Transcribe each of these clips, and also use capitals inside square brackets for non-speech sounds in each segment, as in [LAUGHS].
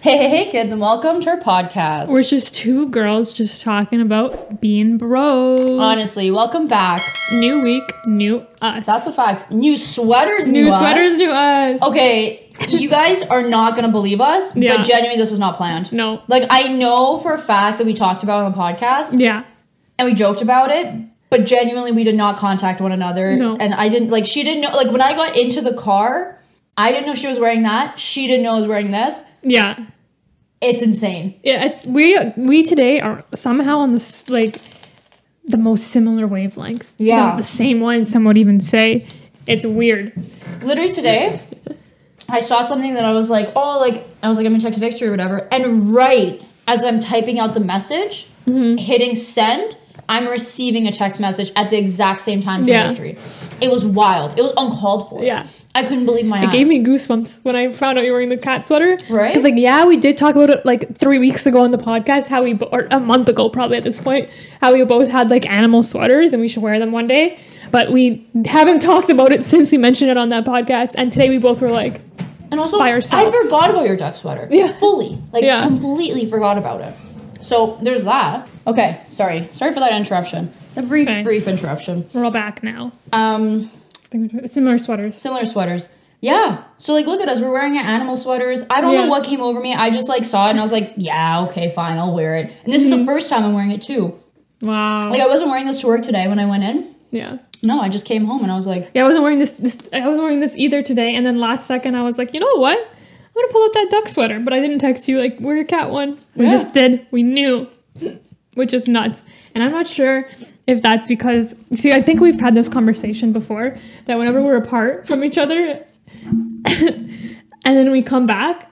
Hey, hey, hey, kids, and welcome to our podcast. We're just two girls just talking about being bros. Honestly, welcome back. New week, new us. That's a fact. New sweaters, new new us. sweaters, new us. Okay, you guys are not gonna believe us, Yeah. but genuinely, this was not planned. No. Like, I know for a fact that we talked about it on the podcast Yeah. and we joked about it, but genuinely, we did not contact one another. No. And I didn't, like, she didn't know, like, when I got into the car, I didn't know she was wearing that. She didn't know I was wearing this. Yeah. It's insane. Yeah. It's we we today are somehow on this like the most similar wavelength. Yeah. The, the same one. Some would even say it's weird. literally today i saw something that i was like oh like i was like i'm gonna text victory or whatever and right as i'm typing out the message Mm-hmm. hitting send i'm receiving a text message at the exact same time from Yeah. victory it was wild it was uncalled for Yeah. I couldn't believe my eyes. It eyes gave me goosebumps when I found out you were wearing the cat sweater. Right? Because like yeah, we did talk about it like three weeks ago on the podcast. How we or a month ago probably at this point. How we both had like animal sweaters and we should wear them one day. But we haven't [LAUGHS] talked about it since we mentioned it on that podcast. And today we both were like, and also by i forgot about your duck sweater Yeah. fully like Yeah. completely forgot about it so there's that okay sorry sorry for that interruption a brief brief interruption we're all back now. um Similar sweaters. similar sweaters. Yeah. So like look at us. We're wearing animal sweaters. I don't Yeah. know what came over me. I just like saw it and I was like, yeah, okay, fine, I'll wear it. And this is Mm-hmm. the first time I'm wearing it too. Wow. Like I wasn't wearing this to work today when I went in. yeah. No, I just came home and I was like, Yeah, I wasn't wearing this, this. I wasn't wearing this either today. And then last second, I was like, you know what? I'm gonna pull out that duck sweater. But I didn't text you like, wear your cat one. We Yeah. just did. We knew, which is nuts. And I'm not sure if that's because. See, I think we've had this conversation before that whenever we're apart from each other, [LAUGHS] and then we come back,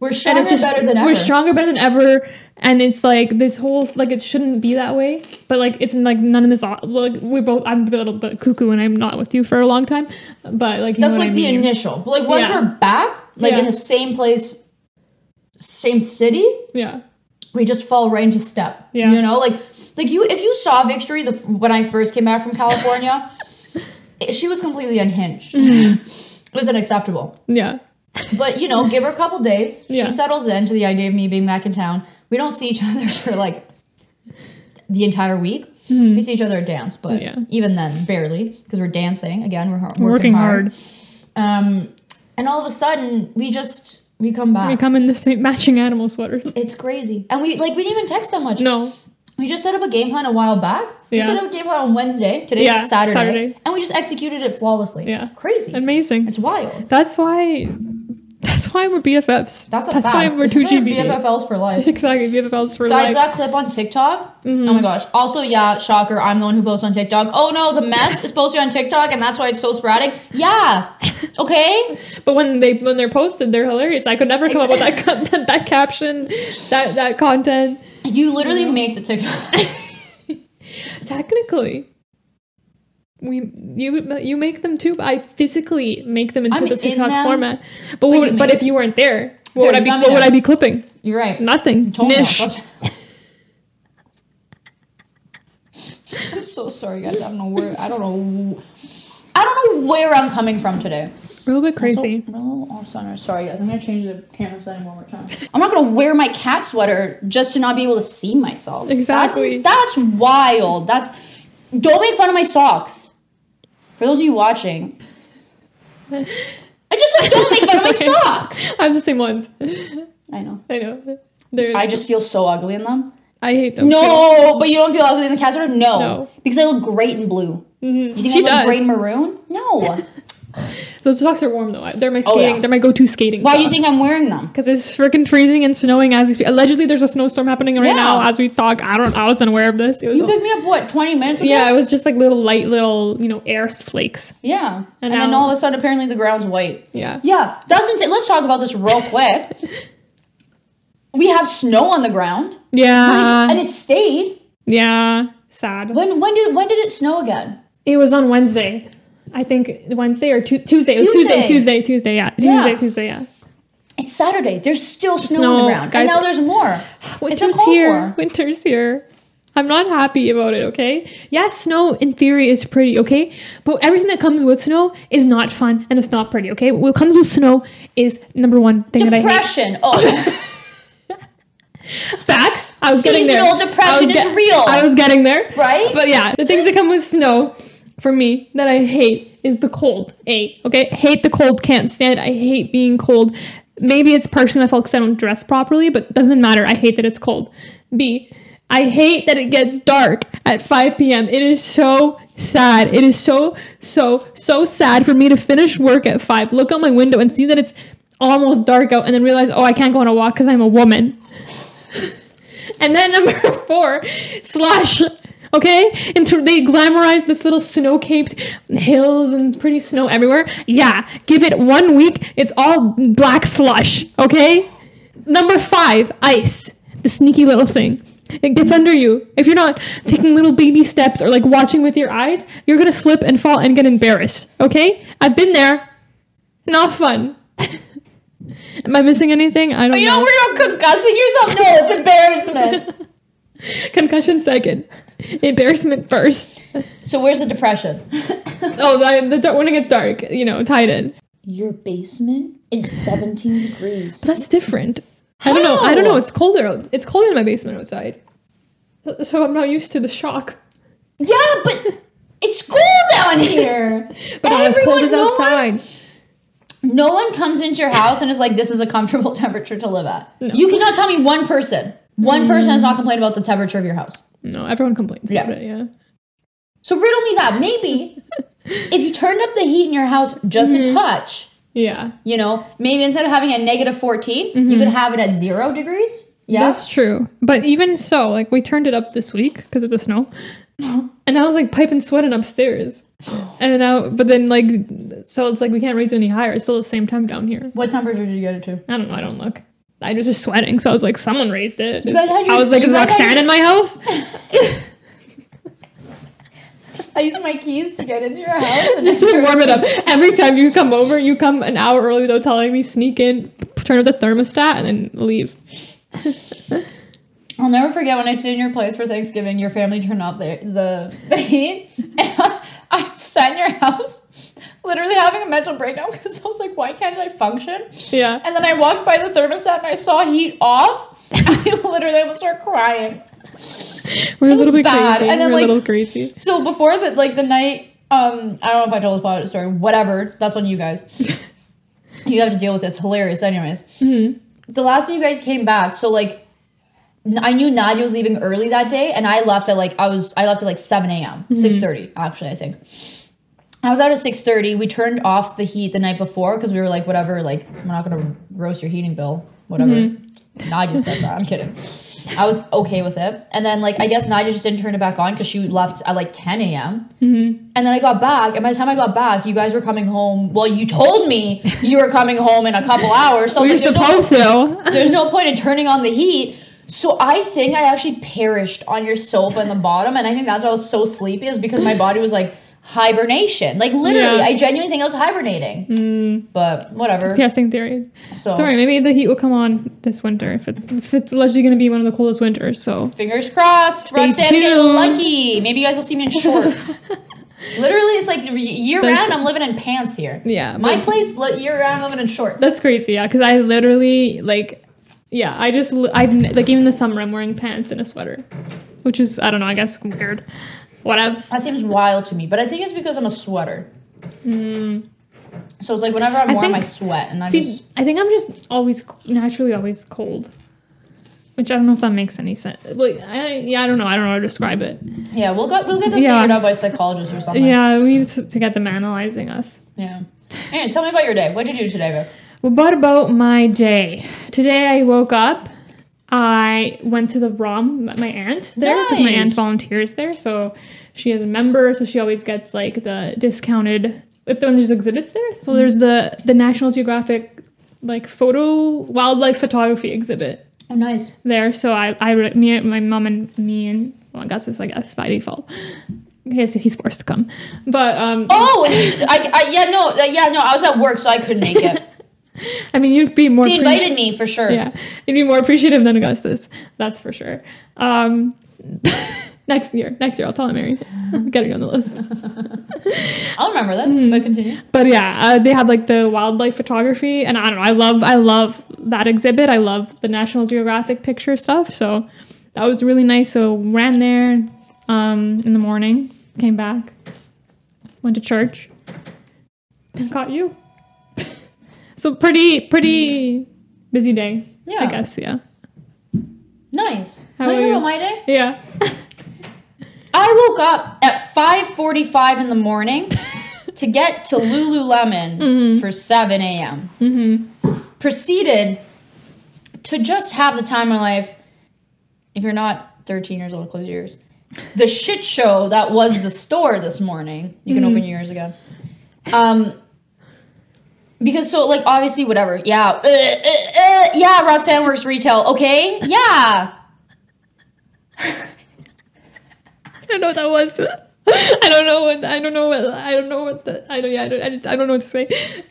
we're stronger just better than ever. we're stronger better than ever. And it's like this whole like it shouldn't be that way, but like it's like none of this. Like we both, I'm a little bit cuckoo, and I'm not with you for a long time. But like you That's like I the mean. initial. But like once Yeah. we're back, like Yeah. in the same place, same city, Yeah, we just fall right into step. Yeah. You know, like like you if you saw Victory the when I first came back from California, [LAUGHS] she was completely unhinged. Mm-hmm. it was unacceptable. yeah, But you know, give her a couple days. Yeah. She settles into the idea of me being back in town. We don't see each [LAUGHS] other for like the entire week. We see each other at dance, but Mm-hmm. Yeah. even then, barely because we're dancing again. We're, har- working, We're working hard. hard. Um, and all of a sudden, we just we come back. We come in the same matching animal sweaters. it's crazy, and we like we didn't even text that much. No, We just set up a game plan a while back. We Yeah. set up a game plan on Wednesday. Today's Yeah, Saturday, Saturday. and we just executed it flawlessly. Yeah. crazy. amazing. It's wild. That's why. That's why we're BFFs. That's a That's fact. why we're two GB. BFFs [LAUGHS] for life. [LAUGHS] Exactly, BFFs for life. Guys, life. that clip on TikTok. Mm-hmm. Oh my gosh. Also, yeah, shocker. I'm the one who posts on TikTok. Oh no, the mess is posted on TikTok, and that's why it's so sporadic. Yeah. [LAUGHS] Okay. But when they when they're posted, they're hilarious. I could never come up with that that, that caption, that that content. You literally make the TikTok. Technically, we you you make them too. I physically make them into I'm the in TikTok them. format. But what, but if you weren't there, what would I be? What would. I be clipping? You're right. Nothing. Nish. [LAUGHS] I'm so sorry, guys. I don't know where. I don't know. I don't know where I'm coming from today. A little bit crazy. So, no, off center. Sorry, guys. I'm gonna change the camera setting one more time. I'm not gonna wear my cat sweater just to not be able to see myself. Exactly. That's, that's wild. That's. Don't make fun of my socks. For those of you watching, I just said don't make fun of my [LAUGHS] socks. I have the same ones. I know. I know. They're, I just feel so ugly in them. I hate them. No, but you don't feel ugly in the sweater. No, No. because I look great in blue. Mm-hmm. You think She I look does. great in maroon? No. [LAUGHS] [LAUGHS] Those socks are warm though. They're my Oh, skating. yeah. They're my go-to skating. Why do you think I'm wearing them? Because it's freaking freezing and snowing as we speak. Allegedly, there's a snowstorm happening right Yeah. now as we talk. I don't. I wasn't aware of this. It was. You picked me up what 20 minutes ago? yeah, it was just like little light, little you know, air flakes. Yeah. And, And then all of a sudden, apparently, the ground's white. Yeah. Yeah. Doesn't it? Let's talk about this real quick. [LAUGHS] we have snow on the ground, Yeah. and it stayed. yeah. Sad. When when did when did it snow again? It was on Wednesday. I think Wednesday or Tu- Tuesday. It was Tuesday. Tuesday. Tuesday. Tuesday. Yeah. Yeah. Tuesday. Tuesday. Yeah. It's Saturday. There's still snow, on Snow, the ground, guys. and now there's more. [SIGHS] Winter's here. for. Winter's here. I'm not happy about it, okay? Yeah, snow in theory is pretty, okay? But everything that comes with snow is not fun and it's not pretty, okay? What comes with snow is number one thing that I hate. Depression. [LAUGHS] Oh, Facts. I was getting there. Seasonal depression is real. I was getting there. Right? But yeah, the things that come with snow for me that I hate is the cold. A. Okay? Hate the cold, can't stand. I hate being cold. Maybe it's partially my fault because I don't dress properly, but doesn't matter. I hate that it's cold. B. I hate that it gets dark at 5 p.m. It is so sad. It is so, so, so sad for me to finish work at 5, look out my window and see that it's almost dark out, and then realize, oh, I can't go on a walk because I'm a woman. [LAUGHS] And then number [LAUGHS] four, slush. Okay, and to, they glamorize this little snow-capped hills and it's pretty snow everywhere. Yeah, give it one week, it's all black slush. Okay. Number five, ice. The sneaky little thing. It gets under you. If you're not taking little baby steps or like watching with your eyes, you're gonna slip and fall and get embarrassed. Okay? I've been there. Not fun. [LAUGHS] Am I missing anything? I don't Are you know. We're not worried about concussing yourself? No, it's [LAUGHS] embarrassment. [LAUGHS] Concussion second. Embarrassment first. so where's the depression? [LAUGHS] Oh, the, the dark, when it gets dark, you know, tied in. Your basement is 17 degrees. That's different. I don't know. I don't know. It's colder. It's colder in my basement outside. So I'm not used to the shock. Yeah, but it's cool down here. [LAUGHS] But not as cold as no one- outside. No one comes into your house and is like, this is a comfortable temperature to live at. You cannot tell me one person. One person has not hmm. complained about the temperature of your house. No, everyone complains Yeah. about it. Yeah. So riddle me that. Maybe [LAUGHS] if you turned up the heat in your house just a mm-hmm. touch, Yeah. you know, maybe instead of having a negative 14, you mm-hmm. could have it at zero degrees. Yeah. That's true. But even so, like we turned it up this week because of the snow. [LAUGHS] And I was like piping sweating upstairs. And now, but then like, so it's like we can't raise it any higher. It's still the same temp down here. what temperature did you get it to? I don't know. I don't look. I was just sweating, so I was like, someone raised it. your- I was like, is guys had Roxanne your- in my house? [LAUGHS] I used my keys to get into your house. [LAUGHS] Just to warm it up. [LAUGHS] Every time you come over, you come an hour early without telling me, sneak in, turn up the thermostat, and then leave. I'll never forget when I stayed in your place for Thanksgiving. Your family turned out the the, the heat, and I, I sat in your house, literally having a mental breakdown [LAUGHS] because I was like, "Why can't I function?" Yeah. And then I walked by the thermostat and I saw heat off. [LAUGHS] I literally almost started crying. We're a little bit bad. crazy. And then, We're like- a little crazy. So before the like the night, um, I don't know if I told this part of the story. Whatever, that's on you guys. [LAUGHS] you have to deal with it. It's hilarious, anyways. The last time you guys came back, so like, I knew Nadia was leaving early that day, and I left at like I was I left at like seven a.m. six thirty actually I think. I was out at six thirty. We turned off the heat the night before because we were like, whatever, like we're not gonna roast your heating bill, whatever. Nadia said that. I'm kidding. I was okay with it. And then, like, I guess Nadia just didn't turn it back on because she left at like 10 a.m. Mm-hmm. And then I got back, and by the time I got back, you guys were coming home. Well, you told me you were coming home in a couple hours. So We like, supposed no, to. [LAUGHS] there's no point in turning on the heat. So I think I actually perished on your sofa in the bottom, and I think that's why I was so sleepy is because my body was like hibernation. Like literally, Yeah. I genuinely think I was hibernating. Mm, But whatever. testing theory. So Sorry, maybe the heat will come on this winter if, it, if it's allegedly going to be one of the coldest winters. So Fingers crossed. Stay Roxanne's getting lucky. Maybe you guys will see me in shorts. [LAUGHS] Literally, it's like year That's- round. I'm living in pants here. yeah, My but place, year round, I'm living in shorts. that's crazy. Yeah, because I literally like, yeah, I just I've like even in the summer I'm wearing pants and a sweater, which is I don't know. I guess weird. Whatever. that seems wild to me, but I think it's because I'm a sweater. Mm. So it's like whenever I'm I warm, think- I sweat, and See, just I think I'm just always naturally always cold. Which I don't know if that makes any sense. Like, I, yeah, I don't know. I don't know how to describe it. yeah. We'll get we'll get this Yeah. figured out by a psychologist or something. Yeah, we need to, to get them analyzing us. Yeah. Anyways, tell me about your day. What did you do today, Vic? Well, what about my day? Today I woke up. I went to the ROM, my aunt there because my aunt volunteers there. So she is a member, so she always gets like the discounted if there's exhibits there. So there's the the National Geographic like photo wildlife photography exhibit Oh, nice. there. So I, I, me, my mom and me and well, I guess it's I guess by default. Yes, he's forced to come, but um, Oh, [LAUGHS] I, I yeah no uh, yeah no I was at work so I couldn't make it. [LAUGHS] [LAUGHS] I mean, you'd be more. He invited me for sure. Yeah, you'd be more appreciative than Augustus. That's for sure. Um, [LAUGHS] Next year. Next year, I'll tell him Mary. Get it on the list. [LAUGHS] I'll remember this, Mm-hmm. but continue. But yeah, uh, they had like the wildlife photography, and I don't know. I love, I love that exhibit. I love the National Geographic picture stuff. So that was really nice. So ran there um, in the morning, came back, went to church, and got you. So pretty, pretty busy day. Yeah. I guess. Yeah. Nice. How Wanna are hear you? about my day? Yeah. [LAUGHS] I woke up at 5:45 in the morning to get to Lululemon [LAUGHS] Mm-hmm. for 7 a.m. Proceeded to just have the time of my life. If you're not 13 years old, close your ears. The shit show that was the store this morning. You can open your ears again. Um, because so like obviously whatever. Yeah, uh, uh, uh, yeah. Roxanne works retail. Okay, yeah. [LAUGHS] I don't know what that was. [LAUGHS] I don't know what I don't know what I don't know what the I don't yeah I don't I, don't know what to say. [LAUGHS]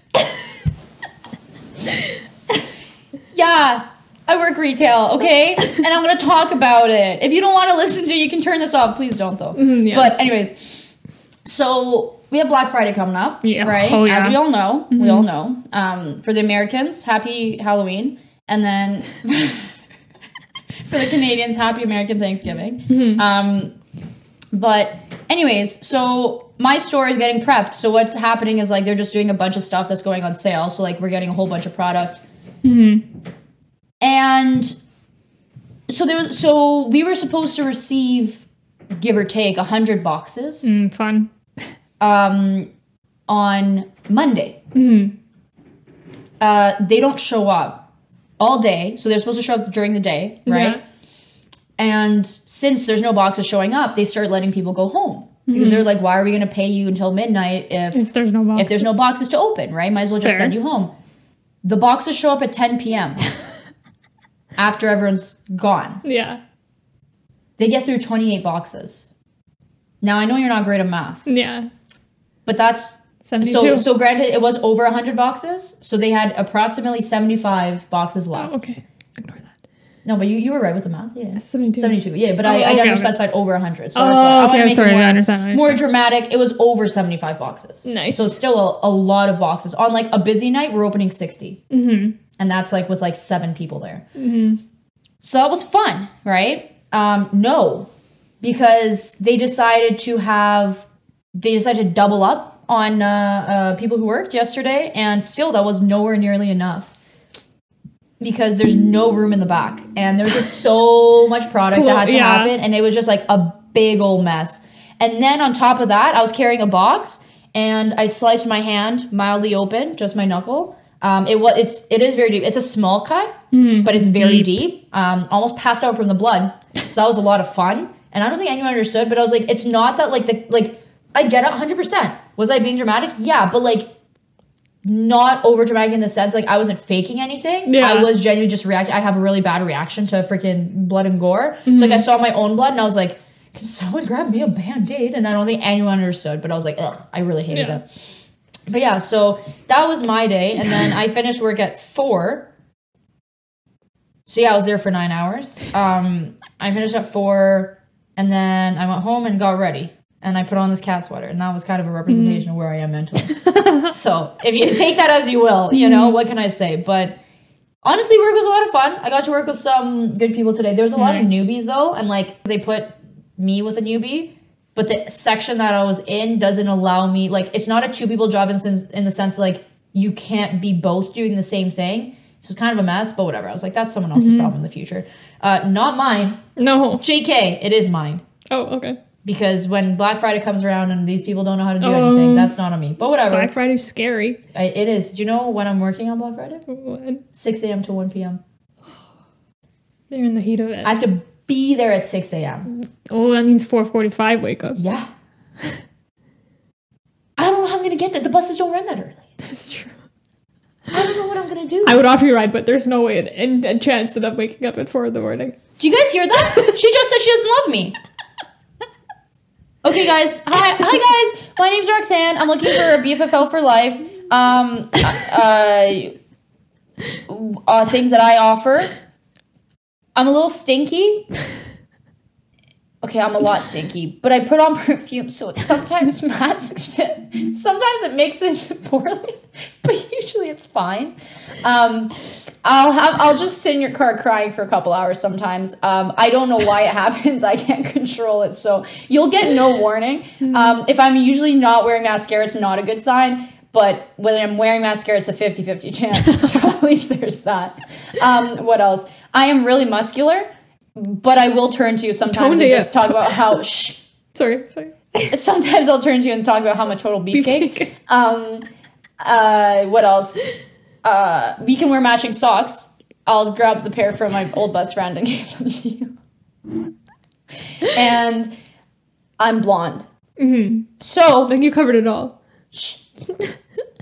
Yeah, I work retail, okay? and I'm gonna talk about it. If you don't want to listen to it, you can turn this off. Please don't, though. Mhm, yeah. But, anyways, so we have Black Friday coming up, Yeah. right? Oh, yeah. As we all know, we all know. Um, for the Americans, happy Halloween. And then [LAUGHS] for the Canadians, happy American Thanksgiving. Um, but anyways, so my store is getting prepped. So what's happening is like they're just doing a bunch of stuff that's going on sale. So like we're getting a whole bunch of product. And so there was so we were supposed to receive give or take 100 boxes Mm, fun. Um on Monday. Uh they don't show up all day. So they're supposed to show up during the day, right? Yeah. And since there's no boxes showing up, they start letting people go home. Because they're like, why are we going to pay you until midnight if If there's no box. if there's no boxes to open, right? Might as well just Fair. send you home. The boxes show up at 10 p.m. [LAUGHS] after everyone's gone. Yeah. They get through 28 boxes. Now I know you're not great at math, Yeah. But that's 72. so so granted it was over 100 boxes, so they had approximately 75 boxes left. Oh, okay. Ignore that. No, but you, you were right with the math. Yeah. 72. 72. Yeah, but Oh, I, I okay, never okay. specified over 100. So Oh, that's why I okay, I'm sorry, more, I understand, I more dramatic. It was over 75 boxes. Nice. So still a, a lot of boxes. On like a busy night, we're opening 60. Mm-hmm. and that's like with like seven people there. So that was fun, right? Um, no, because they decided to have they decided to double up on uh, uh, people who worked yesterday, and still that was nowhere nearly enough because there's no room in the back, and there's just so much product that had to Yeah. happen, and it was just like a big old mess. And then on top of that, I was carrying a box, and I sliced my hand mildly open, just my knuckle. Um, it was it's it is very deep. It's a small cut, but it's very deep. Um, almost passed out from the blood. So that was a lot of fun. And I don't think anyone understood, but I was like, it's not that like the like I get it 100. percent Was I being dramatic? Yeah, but like not over dramatic in the sense like I wasn't faking anything. Yeah. I was genuinely just reacting. I have a really bad reaction to freaking blood and gore. So like I saw my own blood and I was like, can someone grab me a band-aid? And I don't think anyone understood, but I was like, ugh, I really hated Yeah. it. But yeah, so that was my day, and then I finished work at four. So yeah, I was there for nine hours. Um, I finished at four, and then I went home and got ready, and I put on this cat sweater, and that was kind of a representation of where I am mentally. [LAUGHS] so if you take that as you will, you know what can I say? But honestly, work was a lot of fun. I got to work with some good people today. There was a lot of newbies though, and like they put me with a newbie, but the section that I was in doesn't allow me. Like it's not a two people job in sense in the sense like you can't be both doing the same thing. So it's kind of a mess, but whatever. I was like, that's someone else's problem in the future. Uh, not mine. No. JK, it is mine. Oh, okay. Because when Black Friday comes around and these people don't know how to do Oh. anything, um, that's not on me. But whatever. Black Friday's scary. I, it is. Do you know when I'm working on Black Friday? What? 6 a.m. to 1 p.m. They're in the heat of it. I have to be there at 6 a.m. oh, that means 4:45 wake up. Yeah. I don't know how I'm going to get there. The buses don't run that early. [LAUGHS] That's true. I don't know what I'm going to do. I would offer you a ride, but there's no way in a chance that I'm waking up at four in the morning. Do you guys hear that? [LAUGHS] she just said she doesn't love me. Okay, guys. Hi, hi, guys. My name's Roxanne. I'm looking for a BFFL for life. Um, uh, uh, things that I offer. I'm a little stinky. Okay, I'm a lot stinky, but I put on [LAUGHS] perfume, so it sometimes [LAUGHS] masks it. Sometimes it makes it [LAUGHS] poorly, but usually it's fine. Um, I'll have I'll just sit in your car crying for a couple hours sometimes. Um, I don't know why it happens. I can't control it, so you'll get no warning. Um, if I'm usually not wearing mascara, it's not a good sign. But when I'm wearing mascara, it's a 50-50 chance. so at least there's that. Um, what else? I am really muscular, but I will turn to you sometimes Toned and just up. talk about how. [LAUGHS] Shh, Sorry, sorry. sometimes I'll turn to you and talk about how much total beefcake. Beefcake. Um, uh, what else? Uh, we can wear matching socks. I'll grab the pair from my old best friend and [LAUGHS] give them to you. And I'm blonde. hmm So, Like you covered it all. shh.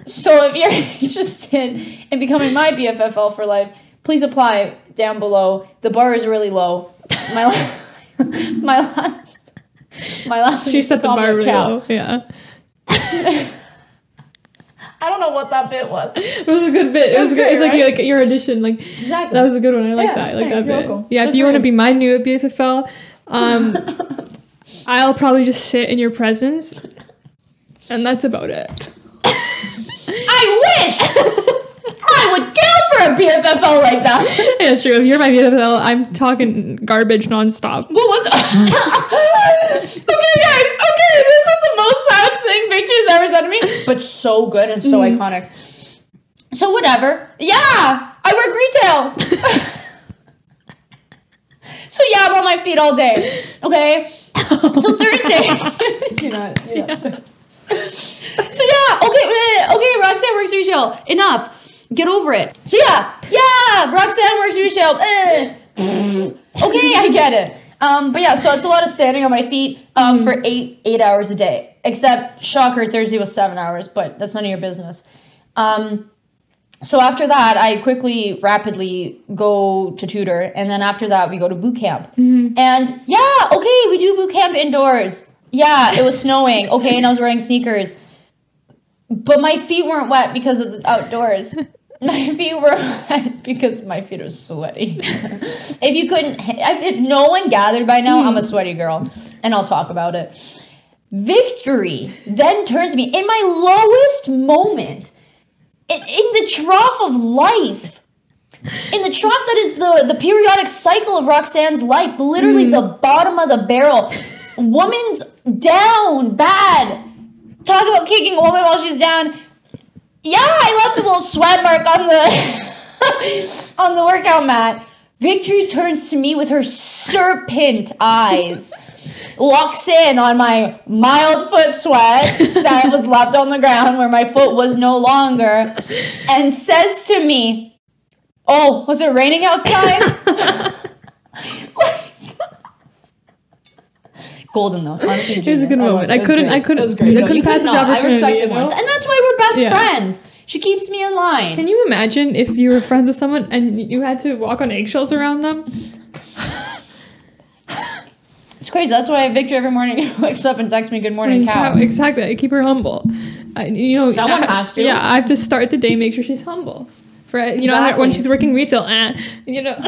so if you're [LAUGHS] interested in becoming my BFFL for life, please apply down below. The bar is really low. My la- [LAUGHS] my last my last She set the bar really cow. low. Yeah. [LAUGHS] I don't know what that bit was. It was a good bit. It, It was, was good. It's like, right? like your audition. Like Exactly. that was a good one. I like Yeah, that. I like yeah, that bit. welcome. Yeah, if That's you want to be my new BFFL, um, [LAUGHS] I'll probably just sit in your presence, and that's about it. I wish I would kill for a BFFO like that. Yeah, true. If you're my BFFL, I'm talking garbage nonstop. What was? [LAUGHS] okay, guys. Okay, this is the most savage thing Victor's ever said to me, but so good and so mm-hmm. iconic. So whatever. Yeah, I work retail. [LAUGHS] so yeah, I'm on my feet all day. Okay. So Thursday. [LAUGHS] you're not. you know. So, so yeah, okay, okay. Roxanne works retail. Enough. Get over it. So yeah, yeah. Roxanne works retail. Eh. okay, I get it. Um, but yeah, so it's a lot of standing on my feet um, for eight eight hours a day. Except shocker, Thursday was seven hours, but that's none of your business. Um, so after that, I quickly, rapidly go to tutor, and then after that, we go to boot camp. And yeah, okay, we do boot camp indoors. Yeah, it was snowing. Okay, and I was wearing sneakers, but my feet weren't wet because of the outdoors. [LAUGHS] [LAUGHS] My feet were wet because my feet are sweaty. if you couldn't, if no one gathered by now, I'm a mm. sweaty girl, and I'll talk about it. Victory then turns me in my lowest moment, in, in the trough of life, in the trough that is the, the periodic cycle of Roxanne's life, literally mm. the bottom of the barrel. Woman's down bad. Talk about kicking a woman while she's down. Yeah, I left a little sweat mark on the [LAUGHS] on the workout mat. Victory turns to me with her serpent eyes, locks in on my mild foot sweat that was left on the ground where my foot was no longer, and says to me, "Oh, was it raining outside?" [LAUGHS] Golden though. Honestly, It was a good. I moment. I couldn't- I couldn't-. I No, couldn't pass could the. I opportunity, respect you know? And that's why we're best Yeah. friends. She keeps me in line. Can you imagine if you were friends with someone and you had to walk on eggshells around them? [LAUGHS] It's crazy. That's why Victor every morning [LAUGHS] wakes up and texts me, "Good morning, cow." Cow- Exactly. I keep her humble. I, you know, Someone I- has to. Yeah, I have to start the day, make sure she's humble. For you know, when she's working retail, eh, you know. [LAUGHS]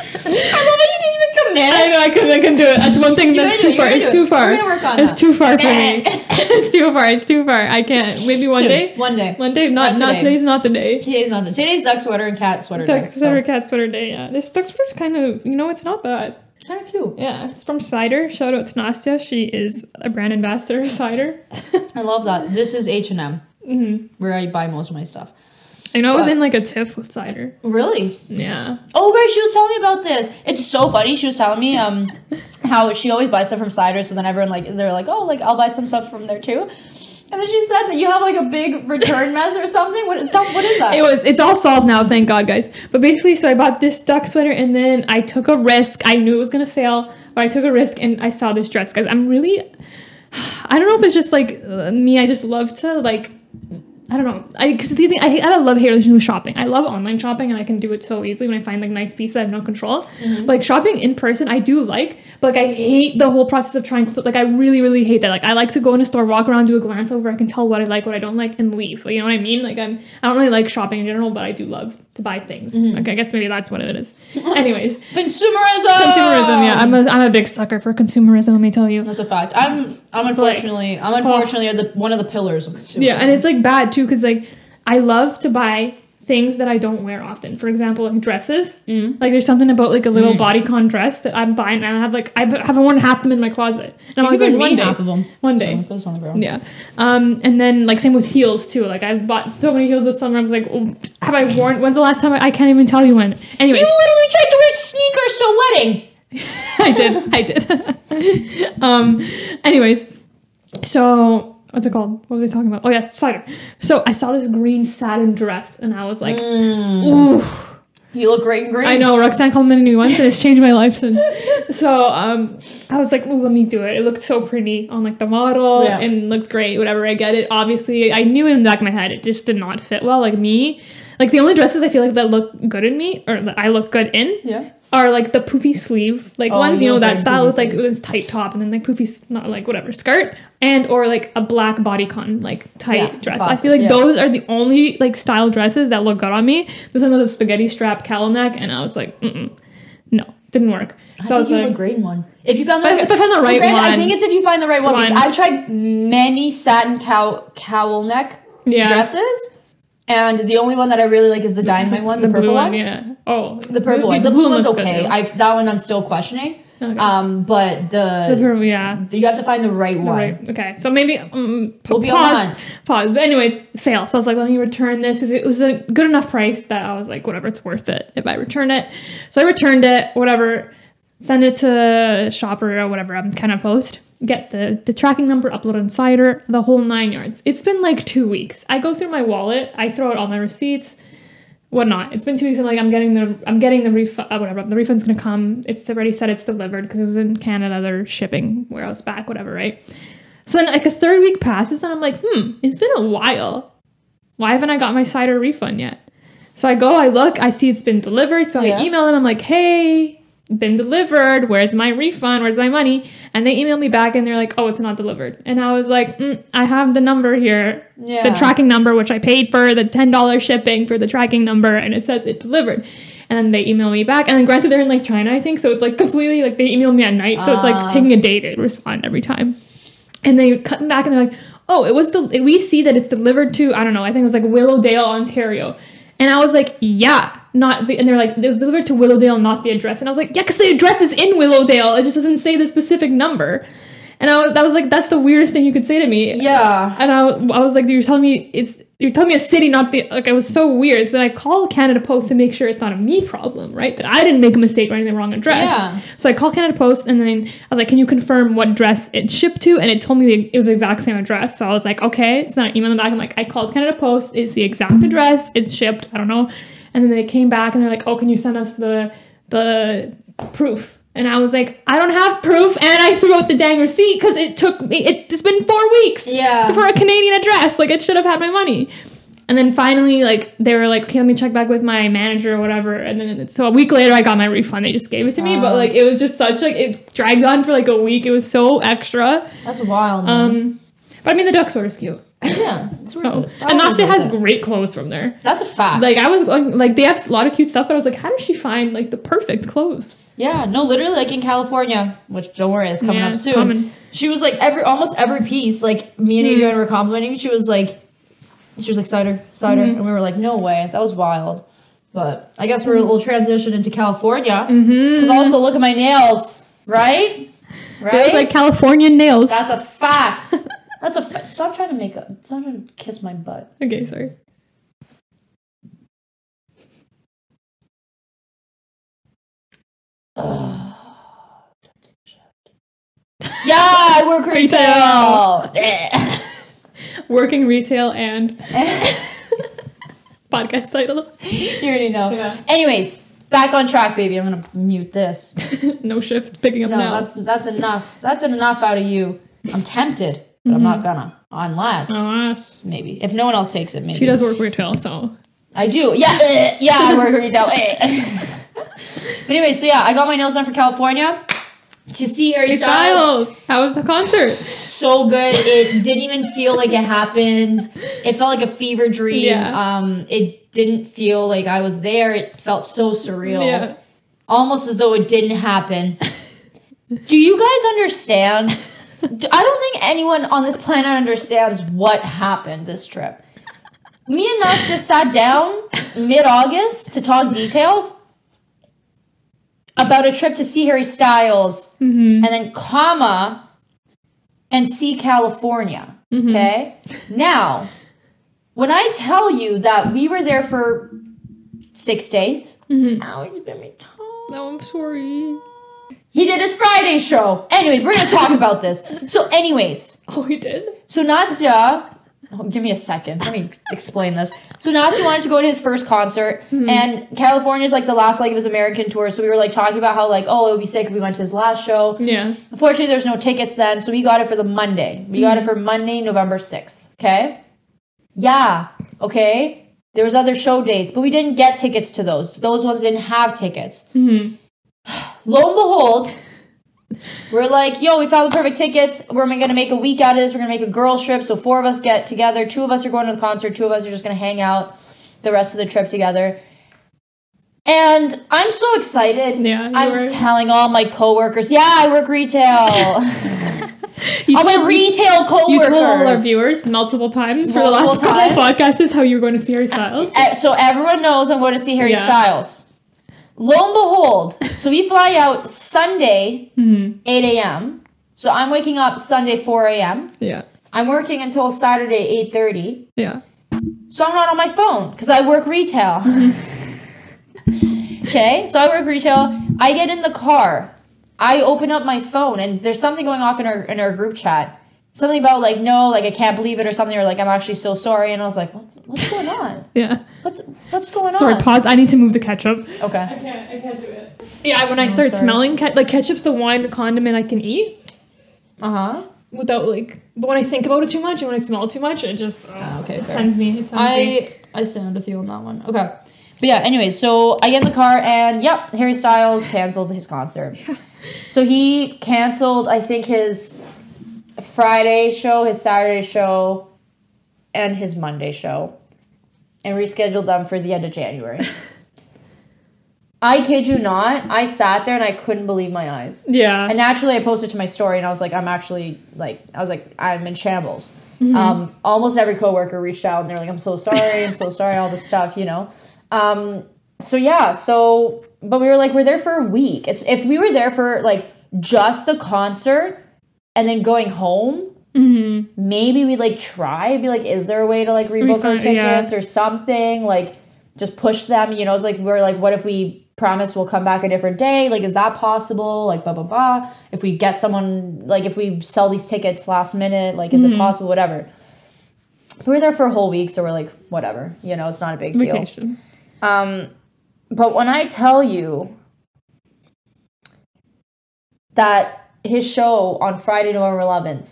I love it. You didn't even commit. I know I couldn't. I couldn't do it. That's one thing that's too it, far. It's too far. We're gonna work on It's that. too far for me. [LAUGHS] it's too far. It's too far. I can't. Maybe one Soon. day. One day. One day. Not Not not today. today's not the day. Today's not the today's duck sweater and cat sweater day. Duck so sweater, cat sweater day. Yeah, this duck sweater's kind of. You know, it's not bad. It's kind of cute. Yeah, it's from Cider. Shout out to Nastia. She is a brand ambassador of Cider. [LAUGHS] I love that. This is H and M, hmm where I buy most of my stuff. I know I was in like a tiff with Cider. Really? Yeah. Oh, right. She was telling me about this. It's so funny. She was telling me um how she always buys stuff from Cider. So then everyone like they're like, oh, like I'll buy some stuff from there too. And then she said that you have like a big return [LAUGHS] mess or something. What? What is that? It was. It's all solved now, thank God, guys. But basically, so I bought this duck sweater, and then I took a risk. I knew it was gonna fail, but I took a risk, and I saw this dress, guys. I'm really. [SIGHS] I don't know if it's just like uh, me. I just love to like. I don't know. I because the thing I, I love hate relationship with shopping. I love online shopping and I can do it so easily when I find like nice pieces. I have no control. But, like shopping in person, I do like, but like I hate the whole process of trying to like I really really hate that. Like I like to go in a store, walk around, do a glance over. I can tell what I like, what I don't like, and leave. Like, you know what I mean? Like I'm I don't really like shopping in general, but I do love to buy things. Mm-hmm. Like I guess maybe that's what it is. [LAUGHS] Anyways, Consumerism. consumerism. Yeah, I'm a I'm a big sucker for consumerism. Let me tell you. That's a fact. I'm I'm unfortunately I'm unfortunately the one of the pillars of consumerism. Yeah, and it's like bad too because like I love to buy things that I don't wear often. For example, like dresses. Mm. Like there's something about like a little bodycon dress that I'm buying, and I have like I haven't worn half them in my closet. And I'm always like one day, half of them. one So, day. put this on the ground. Yeah. Um, and then like same with heels too. Like I've bought so many heels this summer. I was like, oh, have I worn? When's the last time? I, I can't even tell you when. Anyway, You literally tried to wear sneakers to a wedding. [LAUGHS] I did. I did. [LAUGHS] um. Anyways, so what's it called? What were they talking about? Oh yes, cider. So I saw this green satin dress, and I was like, Mm. ooh. You look great in green. I know Roxanne complimented me new once, and it's [LAUGHS] changed my life since. So um, I was like, ooh, let me do it. It looked so pretty on like the model, Yeah. and looked great. Whatever, I get it. Obviously, I knew it in the back of my head. It just did not fit well. Like me, like the only dresses I feel like that look good in me, or that I look good in, Yeah. Are like the poofy sleeve, like Oh, ones you know that style with like this tight top and then like poofy, not like whatever skirt, and or like a black bodycon like tight Yeah, dress. I feel like yeah. those are the only like style dresses that look good on me. This one was a spaghetti strap cowl neck, and I was like, Mm-mm, no, didn't work. I So I, think was you like, great in one. If you found the If if I found the right Granted, I think it's if you find the right one. One. I've tried many satin cow cowl neck Yeah. dresses, and the only one that I really like is the dynamite one, [LAUGHS] the, purple blue one. yeah. Oh, The purple one. The blue one's okay. I that one I'm still questioning. Okay. Um, but the the, purple, yeah. you have to find the right one. Right. Okay. So maybe um, pa- We'll be on pause. the Pause. But anyways, fail. So I was like, let me return this because it was a good enough price that I was like, whatever, it's worth it if I return it. So I returned it. Whatever. Send it to shopper or whatever. I'm kind of post. Get the the tracking number, upload on Cider, the whole nine yards. It's been like two weeks. I go through my wallet. I throw out all my receipts whatnot. It's been two weeks. I'm like, I'm getting the, I'm getting the refund, uh, whatever. The refund's gonna come. It's already said it's delivered because it was in Canada. They're shipping where I was back, whatever, right? So then, like a third week passes, and I'm like, hmm, it's been a while. Why haven't I got my cider refund yet? So I go, I look, I see it's been delivered. So Yeah. I email them. I'm like, hey, been delivered. Where's my refund? Where's my money? And they email me back, and they're like, oh, it's not delivered. And I was like, mm, I have the number here Yeah. the tracking number, which I paid for the ten dollars shipping for the tracking number, and it says it delivered. And then they email me back, and then granted they're in like China, I think, so it's like completely like they email me at night, so it's Ah. like taking a day to respond every time. And they cut back, and they're like, "Oh, it was the we see that it's delivered to I don't know, I think it was like Willowdale, Ontario." And I was like, "Yeah." Not the, and they're like, it was delivered to Willowdale, not the address. And I was like, yeah, because the address is in Willowdale. It just doesn't say the specific number. And I was, that was like, that's the weirdest thing you could say to me. Yeah. And I, I was like, you're telling me it's you're telling me a city, not the like. It was so weird. So then I called Canada Post to make sure it's not a me problem, right? That I didn't make a mistake writing the wrong address. Yeah. So I called Canada Post and then I was like, can you confirm what address it shipped to? And it told me the, it was the exact same address. So I was like, okay, it's not email them back. I'm like, I called Canada Post. It's the exact address. It's shipped. I don't know. And then they came back and they're like, oh, can you send us the the proof? And I was like, I don't have proof, and I threw out the dang receipt because it took me. It, it's been four weeks Yeah. to- for a Canadian address. Like it should have had my money. And then finally, like they were like, okay, let me check back with my manager or whatever. And then so a week later, I got my refund. They just gave it to me, but Oh. like it was just such like it dragged on for like a week. It was so extra. That's wild. man. Um, but I mean, the duck store is cute. Yeah. It's worth So and Nastia has great clothes from there. That's a fact. Like I was like they have a lot of cute stuff, but I was like, how does she find like the perfect clothes? Yeah, no, literally, like in California, which don't worry, it's coming Yeah, up soon. She was like every almost every piece, like me and Hmm. Adriana were complimenting. She was like, she was like cider, cider, Hmm. and we were like, no way, that was wild. But I guess we're a little transition into California Mm-hmm. because also look at my nails, right? They look Right. like Californian nails. That's a fact. [LAUGHS] That's a stop trying to make a stop trying to kiss my butt. okay, sorry. [SIGHS] Yeah, I work retail. [LAUGHS] Working retail and [LAUGHS] podcast title. you already know. Yeah. Anyways, back on track, baby. I'm gonna mute this. [LAUGHS] no shift picking up No, now. that's that's enough. That's enough out of you. I'm tempted. But I'm not gonna unless Alas. maybe if no one else takes it. Maybe She does work retail, so I do. Yeah, eh, yeah. I work retail. eh. [LAUGHS] but anyway, so yeah, I got my nails done for California to see Harry Styles. Styles, how was the concert? So good. It didn't even feel like it happened. It felt like a fever dream. Yeah. Um, it didn't feel like I was there. It felt so surreal. Yeah. Almost as though it didn't happen. Do you guys understand? I don't think anyone on this planet understands what happened this trip. Me and Nastya sat down mid August to talk details about a trip to see Harry Styles Mm-hmm. and then comma and see California. Okay? Now, when I tell you that we were there for six days, Mm-hmm. now he's been me. No, I'm sorry. He did his Friday show. Anyways, we're gonna talk about this. So, anyways, [LAUGHS] Oh, he did. so Nastya, oh, give me a second. Let me [LAUGHS] explain this. So Nastya wanted to go to his first concert, and California is like the last leg of his American tour. So we were like talking about how like, oh, it would be sick if we went to his last show. Yeah. Unfortunately, there's no tickets then, so we got it for the Monday. We got it for Monday, November 6th. Okay? Yeah. Okay. There was other show dates, but we didn't get tickets to those. Those ones didn't have tickets. Mm-hmm. Lo and behold, we're like, yo, we found the perfect tickets. We're gonna make a week out of this. We're gonna make a girls trip. So four of us get together. Two of us are going to the concert. Two of us are just gonna hang out the rest of the trip together. And I'm so excited. Yeah, I'm were- telling all my coworkers, yeah, I work retail. [LAUGHS] I'm a retail coworkers. you told all our viewers multiple times for the Multiple last couple of podcasts is how you were going to see Harry Styles. Uh, So everyone knows I'm going to see Harry Yeah. Styles. Lo and behold, so we fly out Sunday, Mhm. 8 a.m. So I'm waking up Sunday, 4 a.m. Yeah. I'm working until Saturday, 8.30. Yeah. So I'm not on my phone because I work retail. [LAUGHS] okay, so I work retail. I get in the car. I open up my phone and there's something going off in our in our group chat. Something about like no, like I can't believe it or something, or like I'm actually so sorry. And I was like, what's, what's going [LAUGHS] on? Yeah. What's what's going on? Sorry, pause. I need to move the ketchup. Okay. I can't. I can't do it. Yeah, when I start sorry. smelling ke- like ketchup's the one condiment I can eat Uh huh. without like. But when I think about it too much and when I smell it too much, it just uh, Ah, okay, it fair. sends me. It sends me. I I stand with you on that one. Okay. But yeah, anyways, so I get in the car and yep, Harry Styles canceled his concert. [LAUGHS] So he canceled, I think, his Friday show, his Saturday show, and his Monday show, and rescheduled them for the end of January. [LAUGHS] I kid you not, I sat there and I couldn't believe my eyes. Yeah. And naturally, I posted to my story, and I was like, I'm actually like, I was like, I'm in shambles. Um, almost every coworker reached out, and they're like, I'm so sorry, I'm so sorry, all this stuff, you know. Um, so yeah, so but we were like, we're there for a week. It's if we were there for like just the concert and then going home, hmm maybe we'd like try, be like, is there a way to like rebook our Refund, yeah. tickets or something? Like, just push them. You know, it's like we're like, what if we promise we'll come back a different day? Like, is that possible? Like, blah blah blah. If we get someone, like, if we sell these tickets last minute, like, is it possible? Whatever. We were there for a whole week, so we're like, whatever. You know, it's not a big deal. Vacation. Um, but when I tell you that his show on Friday, November 11th,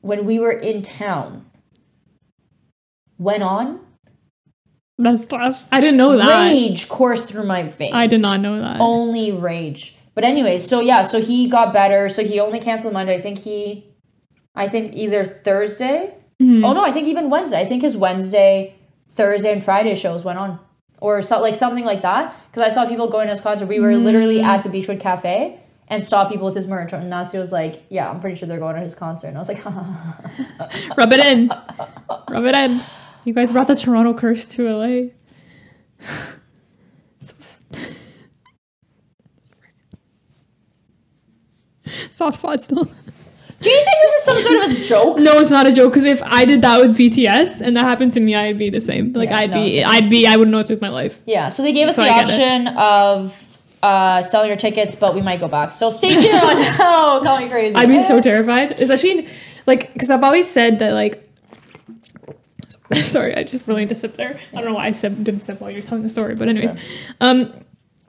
when we were in town, went on, That's tough. I didn't know that. rage coursed through my veins. I did not know that. Only rage. But anyways, so yeah, so he got better. So he only canceled Monday. I think he, I think either Thursday. Mhm. Oh no, I think even Wednesday. I think his Wednesday, Thursday, and Friday shows went on, or so, like something like that. Because I saw people going to his concert. We were literally at the Beachwood Cafe and saw people with his merch. And Nasi was like, "Yeah, I'm pretty sure they're going to his concert." And I was like, [LAUGHS] Rub it in. Rub it in. You guys brought the Toronto curse to LA. [LAUGHS] Soft spot still. "Do you think this is some sort of a joke?" No, it's not a joke. Because if I did that with BTS and that happened to me, I'd be the same. Like Yeah, I'd no. be, I'd be, I wouldn't know what to do with my life. Yeah, so they gave us So the option of uh, selling your tickets, but we might go back. So stay tuned. [LAUGHS] [LAUGHS] oh, call me crazy. I'd be so terrified, especially like because I've always said that like. [LAUGHS] Sorry, I just really need to sip there. I don't know why I sip, didn't sip while you're telling the story, but anyways, um,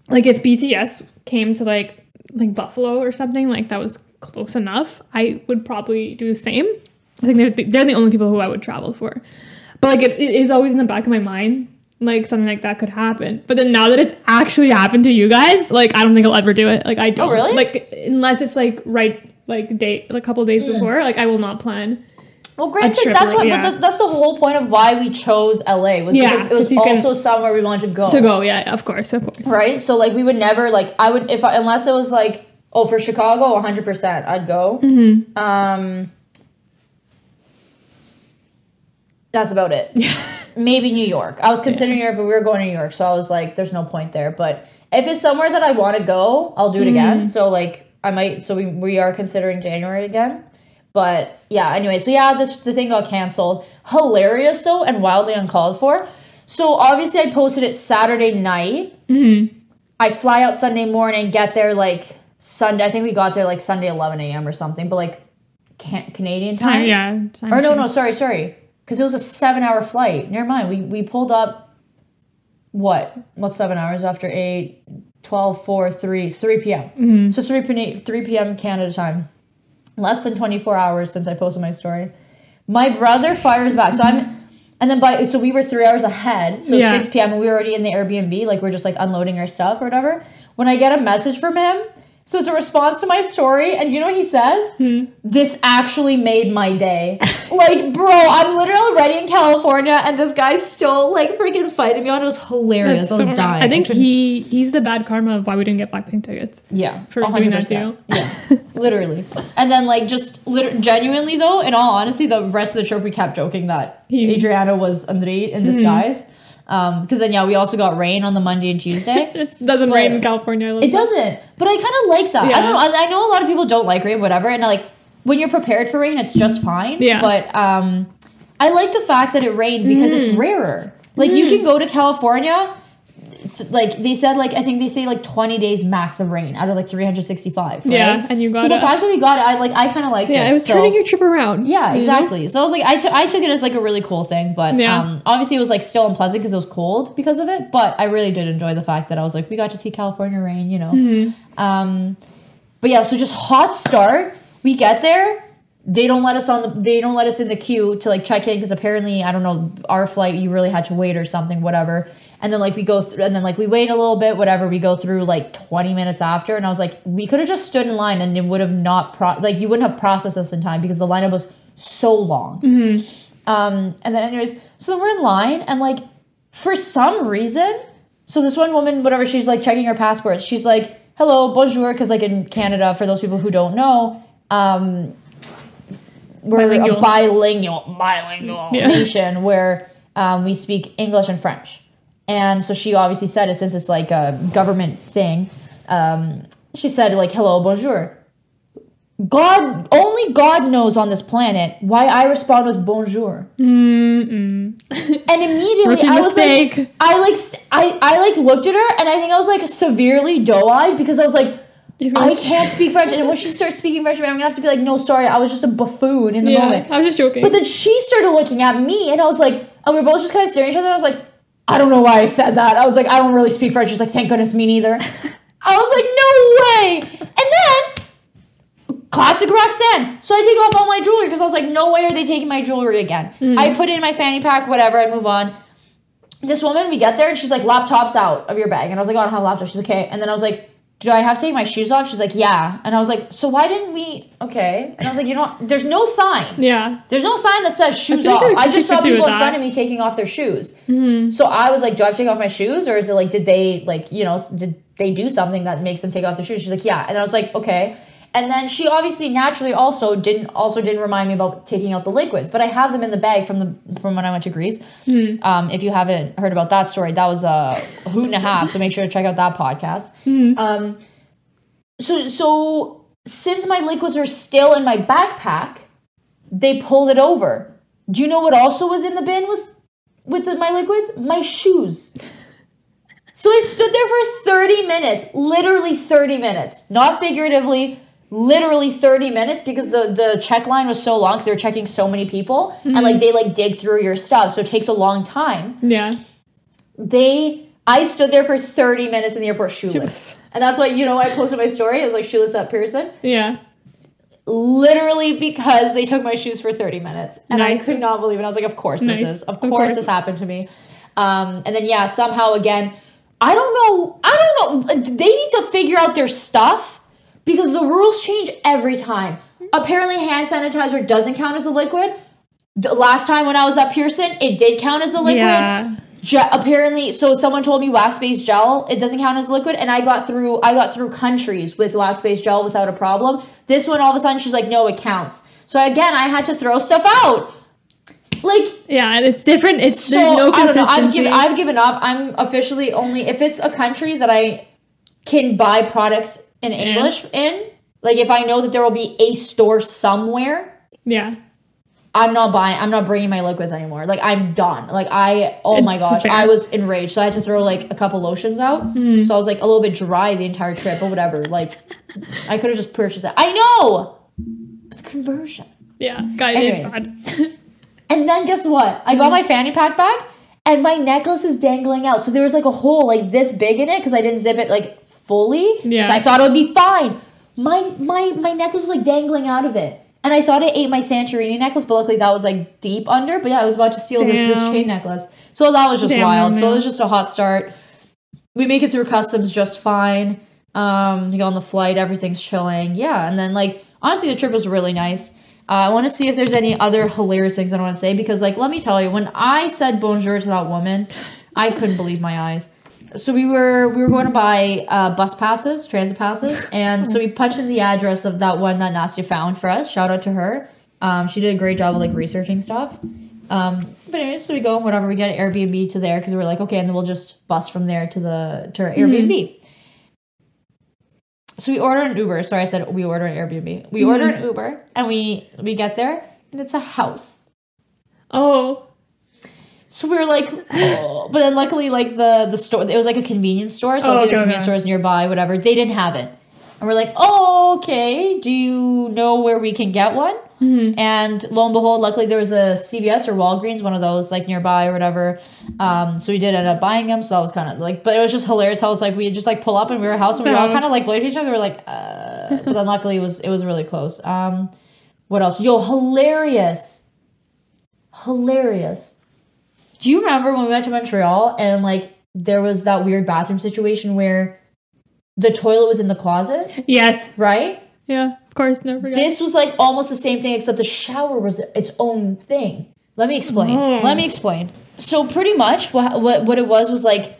like if BTS came to like like Buffalo or something, like that was close enough, I would probably do the same. I think they're they're the only people who I would travel for. But like it, it is always in the back of my mind, like something like that could happen. But then now that it's actually happened to you guys, like I don't think I'll ever do it. Like I don't oh, really? like unless it's like right like date like a couple days before. Like I will not plan. Well, granted, trip that's what. yeah. But that's the whole point of why we chose LA was Yeah, because it was also somewhere we wanted to go. To go, yeah, of course, of course. right? So like we would never like I would if I, unless it was like oh for Chicago 100 percent I'd go. Mm-hmm. Um, that's about it. Maybe New York. I was considering Europe, but we were going to New York, so I was like, there's no point there. But if it's somewhere that I want to go, I'll do it again. Mm-hmm. So like I might. So we we are considering January again. But yeah, anyway, so yeah, this the thing got canceled. Hilarious though, and wildly uncalled for. So obviously, I posted it Saturday night. Mm-hmm. I fly out Sunday morning, get there like Sunday. I think we got there like Sunday 11 a.m. or something, but like can- Canadian time. Time, yeah. time Or no, change. no, sorry, sorry, because it was a seven-hour flight. Never mind. We we pulled up. What? What's seven hours after eight? 12, 4, 3, it's 3 p.m. Mm-hmm. So 3 p.m. 3 p.m. Canada time. Less than 24 hours since I posted my story. My brother fires back. So I'm, and then by, so we were three hours ahead. So Yeah. 6 p.m. and we were already in the Airbnb. Like we're just like unloading our stuff or whatever. When I get a message from him, so it's a response to my story. And you know what he says? Hmm. This actually made my day. [LAUGHS] like, bro, I'm literally already in California and this guy's still like freaking fighting me on. It was hilarious. That's I was so- dying. I think couldn't- he he's the bad karma of why we didn't get Blackpink tickets. Yeah, for doing that to 100%. Yeah, [LAUGHS] literally. And then like just lit- genuinely though, in all honesty, the rest of the trip we kept joking that He- Adriana was Andre in disguise. Um, because then yeah, we also got rain on the Monday and Tuesday. [LAUGHS] It doesn't But- rain in California. It doesn't, but I kind of like that. I don't know. I, know a lot of people don't like rain, whatever, and like when you're prepared for rain, it's just fine. Yeah. But um, I like the fact that it rained because it's Mm. rarer. Like you can go to California. T- Like they said, like I think they say like twenty days max of rain out of like three hundred sixty-five. Right? Yeah, and you got it. so the fact that we got it, I like I kind of like Yeah, it. it was So- turning your trip around. yeah, you know? exactly. So I was like, I took I took it as like a really cool thing, but Yeah. um, obviously it was like still unpleasant because it was cold because of it. But I really did enjoy the fact that I was like, we got to see California rain, you know. Mm-hmm. Um, but yeah, so just hot start. We get there. They don't let us on the. They don't let us in the queue to like check in because apparently I don't know our flight. You really had to wait or something, whatever. And then like we go through, and then like we wait a little bit, whatever. We go through like twenty minutes after, and I was like, we could have just stood in line, and it would have not pro like you wouldn't have processed us in time because the lineup was so long. Um, and then anyways, so then we're in line, and like for some reason, so this one woman, whatever, she's like checking her passports. She's like, "Hello, bonjour," because like in Canada, for those people who don't know, um, we're a Bilingual. bilingual bilingual Yeah. nation where um, we speak English and French. And so she obviously said it since it's like a government thing. Um, she said like, "Hello, bonjour." God, only God knows on this planet why I respond with bonjour. Mm-mm. And immediately I was mistake. like, I like, st- I, I like looked at her and I think I was like severely doe-eyed because I was like, I can't speak French. And when she starts speaking French, I'm gonna have to be like, no, sorry, I was just a buffoon in the yeah, moment. I was just joking. But then she started looking at me and I was like, and we were both just kind of staring at each other. And I was like, I don't know why I said that. I was like, I don't really speak French. She's like, thank goodness, me neither. [LAUGHS] I was like, no way. And then classic Roxanne. So I take off all my jewelry because I was like, no way are they taking my jewelry again. Mm-hmm. I put it in my fanny pack, whatever, I move on. This woman, we get there and she's like, laptop's out of your bag. And I was like, oh, I don't have a laptop. She's okay. And then I was like, do I have to take my shoes off? She's like, yeah. And I was like, so why didn't we? Okay. And I was like, you know what? There's no sign. yeah. There's no sign that says shoes like off. I just saw people in front of me taking off their shoes. So I was like, do I have to take off my shoes, or is it like, did they like, you know, did they do something that makes them take off their shoes? She's like, yeah. And I was like, okay. And then she obviously naturally also didn't also didn't remind me about taking out the liquids, but I have them in the bag from the from when I went to Greece. Um, if you haven't heard about that story, that was a hoot and a half. So make sure to check out that podcast. Um, so so since my liquids are still in my backpack, they pulled it over. Do you know what also was in the bin with with the, my liquids? My shoes. So I stood there for 30 minutes, literally 30 minutes, not figuratively, literally 30 minutes because the the check line was so long because they were checking so many people and like they like dig through your stuff, so it takes a long time Yeah. they I stood there for 30 minutes in the airport shoeless. And that's why, you know, I posted my story. I was like shoeless at Pearson. Yeah. literally because they took my shoes for 30 minutes. And I could not believe it. I was like, of course this is. Of Of course, course. this happened to me. Um, and then yeah, somehow again, I don't know. I don't know. They need to figure out their stuff because the rules change every time. Apparently, hand sanitizer doesn't count as a liquid. The last time when I was at Pearson, it did count as a liquid. Yeah. Je- apparently, so someone told me wax-based gel it doesn't count as liquid, and I got through. I got through countries with wax-based gel without a problem. This one, all of a sudden, she's like, "No, it counts." So again, I had to throw stuff out. Like Yeah, and it's different. It's so, there's no I don't know. consistency. I've given I've given up. I'm officially only if it's a country that I can buy products in English in. Like if I know that there will be a store somewhere, yeah. I'm not buying. I'm not bringing my liquids anymore. Like I'm done. Like I. Oh my gosh, fair. I was enraged. So I had to throw like a couple lotions out. Hmm. So I was like a little bit dry the entire trip, but whatever. Like I could have just purchased it. I know. But the conversion. Yeah. Guys, it's bad. [LAUGHS] And then guess what? I got my fanny pack back and my necklace is dangling out. So there was like a hole like this big in it because I didn't zip it like fully. Yeah. I thought it would be fine. My my my necklace was like dangling out of it. And I thought it ate my Santorini necklace, but luckily that was like deep under. But yeah, I was about to steal this, this chain necklace. So that was just Damn, wild. So it was just a hot start. We make it through customs just fine. Um, we go on the flight, everything's chilling. Yeah, and then like honestly, the trip was really nice. Uh, I want to see if there's any other hilarious things I want to say because, like, let me tell you, when I said bonjour to that woman, I couldn't believe my eyes. So we were we were going to buy uh, bus passes, transit passes, [LAUGHS] and so we punched in the address of that one that Nastia found for us. Shout out to her. Um, she did a great job of like researching stuff. Um, but anyways, so we go and whatever we get an Airbnb to there because we're like okay, and then we'll just bus from there to the to our Airbnb. So we order an Uber. Sorry, I said we order an Airbnb. We order an Uber and we we get there and it's a house. Oh. So we were like, oh. but then luckily, like the the store, it was like a convenience store. So Oh, like, the convenience stores nearby, whatever, they didn't have it. And we're like, oh, okay. Do you know where we can get one? Mhm. And lo and behold, luckily there was a CVS or Walgreens, one of those like nearby or whatever. Um, so we did end up buying them. So that was kind of like, but it was just hilarious. How it was like we just like pull up and we were a house and we all kind of like looked at each other. We're like, uh, but then luckily it was it was really close. Um, what else? Yo, hilarious, hilarious. Do you remember when we went to Montreal and like there was that weird bathroom situation where the toilet was in the closet, Yes. right? Yeah. Of course. Never forget. This was like almost the same thing, except the shower was its own thing. Let me explain. Oh. Let me explain. So pretty much what what what it was was like.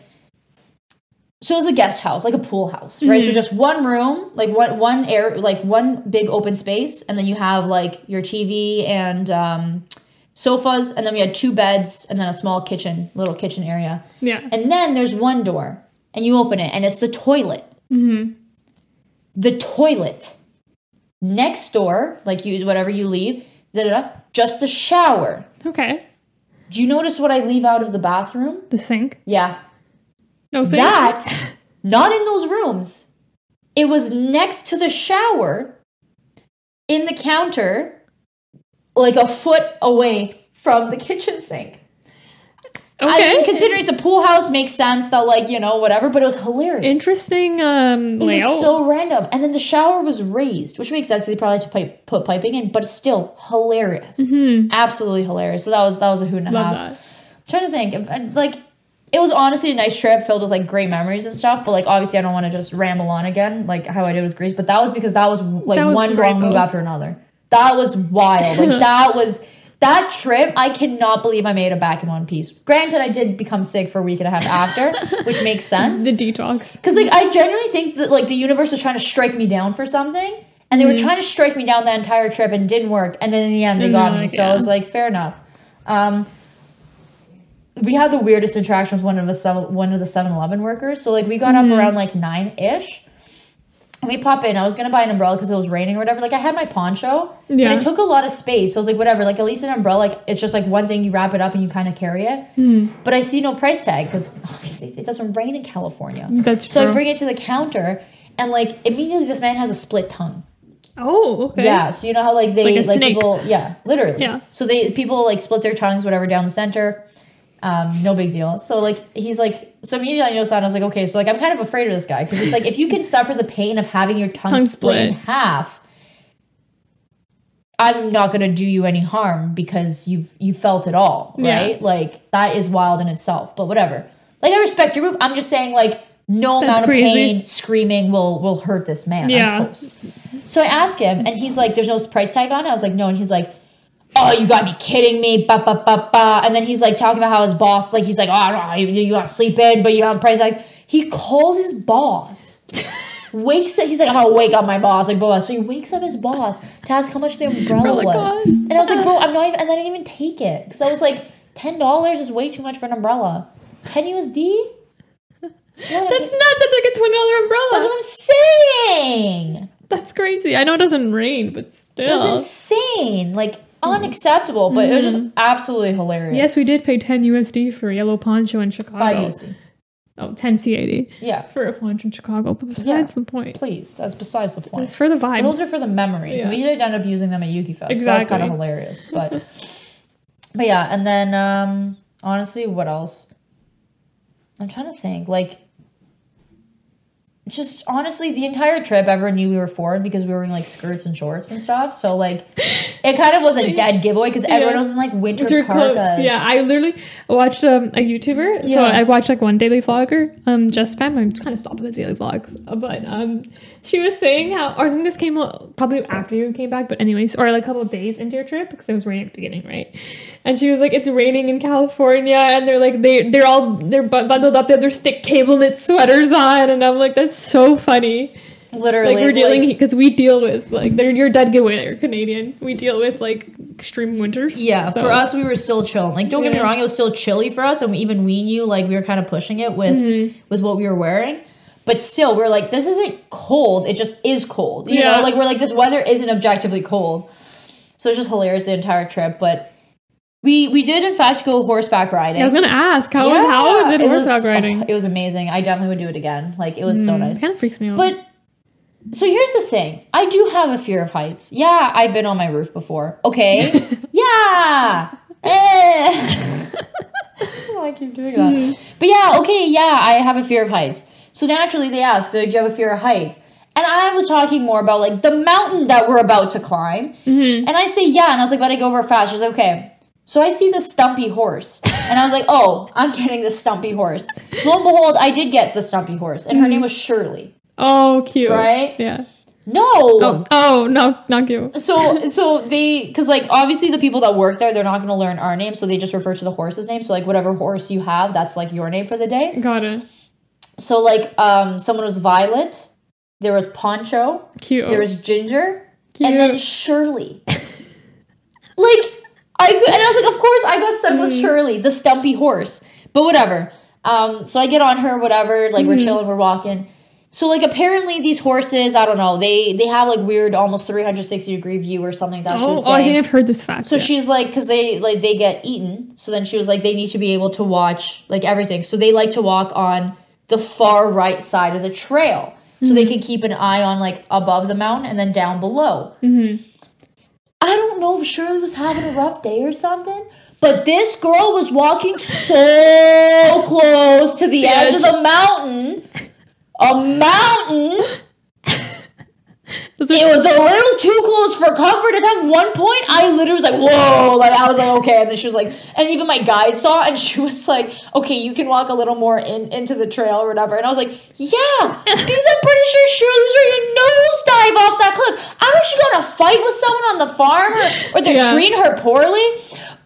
So it was a guest house, like a pool house, right? So just one room, like one one air, like one big open space, and then you have like your TV and um, sofas, and then we had two beds, and then a small kitchen, little kitchen area, yeah. and then there's one door, and you open it, and it's the toilet Mm-hmm. the toilet next door, like you whatever you leave, da da da, just the shower. Okay. Do you notice what I leave out of the bathroom? The sink. Yeah, No sink. that [LAUGHS] not in those rooms. It was next to the shower, in the counter, like a foot away from the kitchen sink. I mean, considering it's a pool house, makes sense that like you know whatever, but it was hilarious. Interesting um It layout. was so random. And then the shower was raised, which makes sense. They probably had to pipe, put piping in, but it's still hilarious. Absolutely hilarious. So that was that was a hoot and a Mm-hmm. Love half. that. trying to think. Like, it was honestly a nice trip filled with like great memories and stuff. But like, obviously, I don't want to just ramble on again like how I did with Greece. But that was because that was like That was one wrong move after another. That was wild. Like [LAUGHS] that was. That trip, I cannot believe I made it back in one piece. Granted, I did become sick for a week and a half after, [LAUGHS] which makes sense. The detox. Because like I genuinely think that like the universe was trying to strike me down for something, and they were trying to strike me down that entire trip and didn't work. And then in the end, they And got me. like, so I was like, fair enough. Um, we had the weirdest interaction with one of the seven, one of the 7-Eleven workers. So like we got up around like nine ish. We pop in. I was gonna buy an umbrella because it was raining or whatever. Like I had my poncho, Yeah. it took a lot of space. So I was like, whatever. Like at least an umbrella, like it's just like one thing you wrap it up and you kind of carry it. Hmm. But I see no price tag because obviously it doesn't rain in California. That's So true. I bring it to the counter, and like immediately this man has a split tongue. oh, okay. Yeah, so you know how like they Like a like, people, yeah, literally. Yeah. So they people like split their tongues, whatever, down the center. Um, no big deal. So like he's like, so immediately I noticed that and I was like, okay, so like I'm kind of afraid of this guy because it's like if you can suffer the pain of having your tongue, Tongue split in half, I'm not gonna do you any harm because you've you felt it all right. Yeah. Like that is wild in itself. But whatever. Like I respect your move. I'm just saying like no That's amount crazy. of pain, screaming will will hurt this man. Yeah. So I ask him, and he's like, "There's no price tag on it." I was like, "No," and he's like, "Oh, you gotta be kidding me!" Ba ba ba ba. And then he's like talking about how his boss, like, he's like, "Oh, I don't know, you, you gotta sleep in, but you have price tags." He called his boss. [LAUGHS] wakes up. He's like, "I'm gonna wake up my boss." Like, blah, blah. So he wakes up his boss to ask how much the umbrella was, cost. and I was like, "Bro, I'm not even." And then I didn't even take it because I was like, ten dollars is way too much for an umbrella. Ten USD. What That's nuts. That's like a twenty dollar umbrella. That's what I'm saying. That's crazy. I know it doesn't rain, but It still. was insane, like unacceptable, but it was just absolutely hilarious. Yes, we did pay 10 USD for a yellow poncho in Chicago. USD. Oh, 10 CAD Yeah, for a poncho in Chicago. But besides Yeah. the point, please. That's besides the point. it's for the vibes. those are for the memories. Yeah. We did end up using them at Yuki Fest. So that's Exactly. kind of hilarious. But [LAUGHS] but yeah, and then um honestly, what else? I'm trying to think. Like just honestly, the entire trip everyone knew we were foreign because we were wearing like skirts and shorts and stuff. So like it kind of was a [LAUGHS] dead giveaway because everyone Yeah. was in like winter Winter clothes. Yeah, I literally watched um, a YouTuber. Yeah. So I watched like one daily vlogger, um, Just Spam. I'm kind of stopping the daily vlogs, but um, she was saying how, or I think this came out probably after you came back, but anyways, or like a couple of days into your trip because it was raining at the beginning, right? And she was like, "It's raining in California," and they're like, they they're all they're bundled up. They have their thick cable knit sweaters on, and I'm like, that's so funny. Literally. Like we're dealing because we deal with like they're you're dead giveaway. You're Canadian. We deal with like extreme winters. Yeah, so- for us, we were still chilling. Like, don't get me wrong, it was still chilly for us, and we, even we knew like we were kind of pushing it with Mm-hmm. with what we were wearing. But still, we're like, this isn't cold. It just is cold. You Yeah. know, like we're like this weather isn't objectively cold. So it's just hilarious the entire trip. But we we did in fact go horseback riding. I was gonna ask how was how was it was- horseback riding? oh, it was amazing. I definitely would do it again. Like it was so nice. It kind of freaks me out. But so here's the thing. I do have a fear of heights. Yeah, I've been on my roof before. Okay. [LAUGHS] yeah. Eh. [LAUGHS] Oh, I keep doing that. But yeah, okay, yeah, I have a fear of heights. So naturally they ask, do you have a fear of heights? And I was talking more about like the mountain that we're about to climb. Mhm. And I say, yeah. And I was like, but I go over fast. She's like, okay. So I see the stumpy horse. And I was like, oh, I'm getting the stumpy horse. Lo and behold, I did get the stumpy horse. And her name was Shirley. oh, cute. Right? Yeah. No. Oh, oh no, not cute. So so they because like obviously the people that work there they're not going to learn our name so they just refer to the horse's name so like whatever horse you have that's like your name for the day. Got it. So like um someone was Violet, there was Poncho, Cute. there was Ginger, cute. and then Shirley. [LAUGHS] like I and I was like of course I got stuck with Mm. Shirley the stumpy horse but whatever. Um so I get on her whatever like we're Mm. chilling we're walking. So like apparently these horses I don't know they they have like weird almost 360 degree view or something that she oh, oh, I think I've heard this fact. So yeah. she's like, because they like they get eaten. So then she was like, they need to be able to watch like everything. So they like to walk on the far right side of the trail, so they can keep an eye on like above the mountain and then down below. Mhm. I don't know if Shirley was having a rough day or something, but this girl was walking so close to the edge of the mountain. A mountain. Those It was a little too close for comfort. At one point, I literally was like, "Whoa!" Like I was like, "Okay," and then she was like, and even my guide saw, and she [LAUGHS] was like, "Okay, you can walk a little more in into the trail or whatever." And I was like, "Yeah," because I'm pretty sure Shirley was ready to nosedive off that cliff. I don't know she got a fight with someone on the farm or, or they're Yeah. treating her poorly.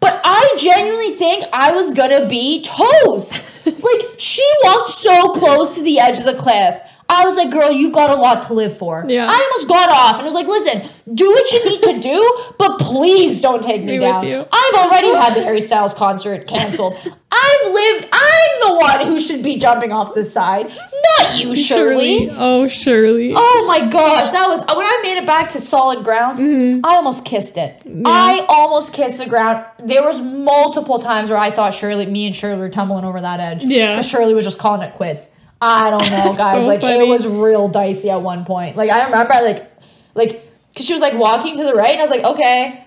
But I genuinely think I was gonna be toast. [LAUGHS] like she walked so close to the edge of the cliff. I was like, girl, you've got a lot to live for. Yeah. I almost got off and was like, listen, do what you need to do, but please don't take me with down. I've already had the [LAUGHS] Harry Styles concert canceled. I've lived, I'm the one who should be jumping off the side, not you, Shirley. Oh, Shirley. Oh my gosh, that was when I made it back to solid ground. Mm-hmm. I almost kissed it. I almost kissed the ground. There was multiple times where I thought Shirley, me and Shirley were tumbling over that edge. Yeah. Shirley was just calling it quits. I don't know, guys. So like funny. it was real dicey at one point. Like I remember, like, like because she was like walking to the right, and I was like, okay,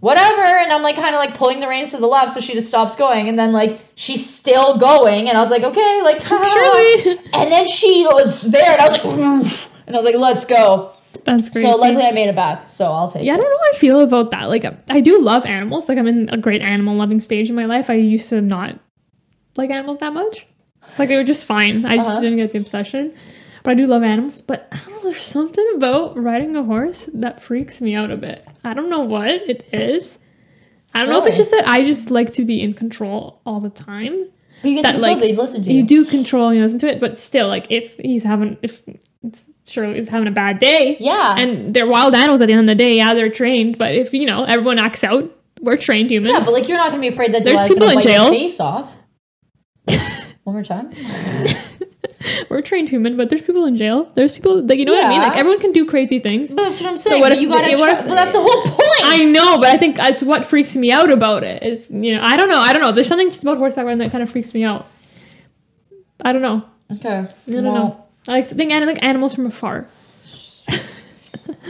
whatever. And I'm like kind of like pulling the reins to the left, so she just stops going, and then like she's still going, and I was like, okay, like [LAUGHS] [LAUGHS] and then she was there, and I was like, Oof. and I was like, let's go. That's crazy. So luckily, I made it back. So I'll take Yeah, I don't know how I feel about that. Like, I do love animals. Like, I'm in a great animal loving stage in my life. I used to not like animals that much. Like, they were just fine. I just Uh-huh. didn't get the obsession. But I do love animals. But I don't know, there's something about riding a horse that freaks me out a bit. I don't know what it is. I don't know if it's just that I just like to be in control all the time. But you get That, like, they'd listen to You you. do control and you listen to it, but still, like, if he's having, if Shirley is having a bad day, Yeah. and they're wild animals at the end of the day. Yeah, they're trained, but if you know everyone acts out, we're trained humans. yeah, but like you're not gonna be afraid that There's people in jail. face off. [LAUGHS] One more time. [LAUGHS] we're trained human, but there's people in jail. There's people like you know what I mean. Yeah. Like everyone can do crazy things. But that's what I'm saying. what but if- you gotta what if- but that's the whole point. I know, but I think that's what freaks me out about it. Is you know I don't know I don't know. There's something just about horseback riding that kind of freaks me out. I don't know. Okay. I don't know. I like think I like animals from afar,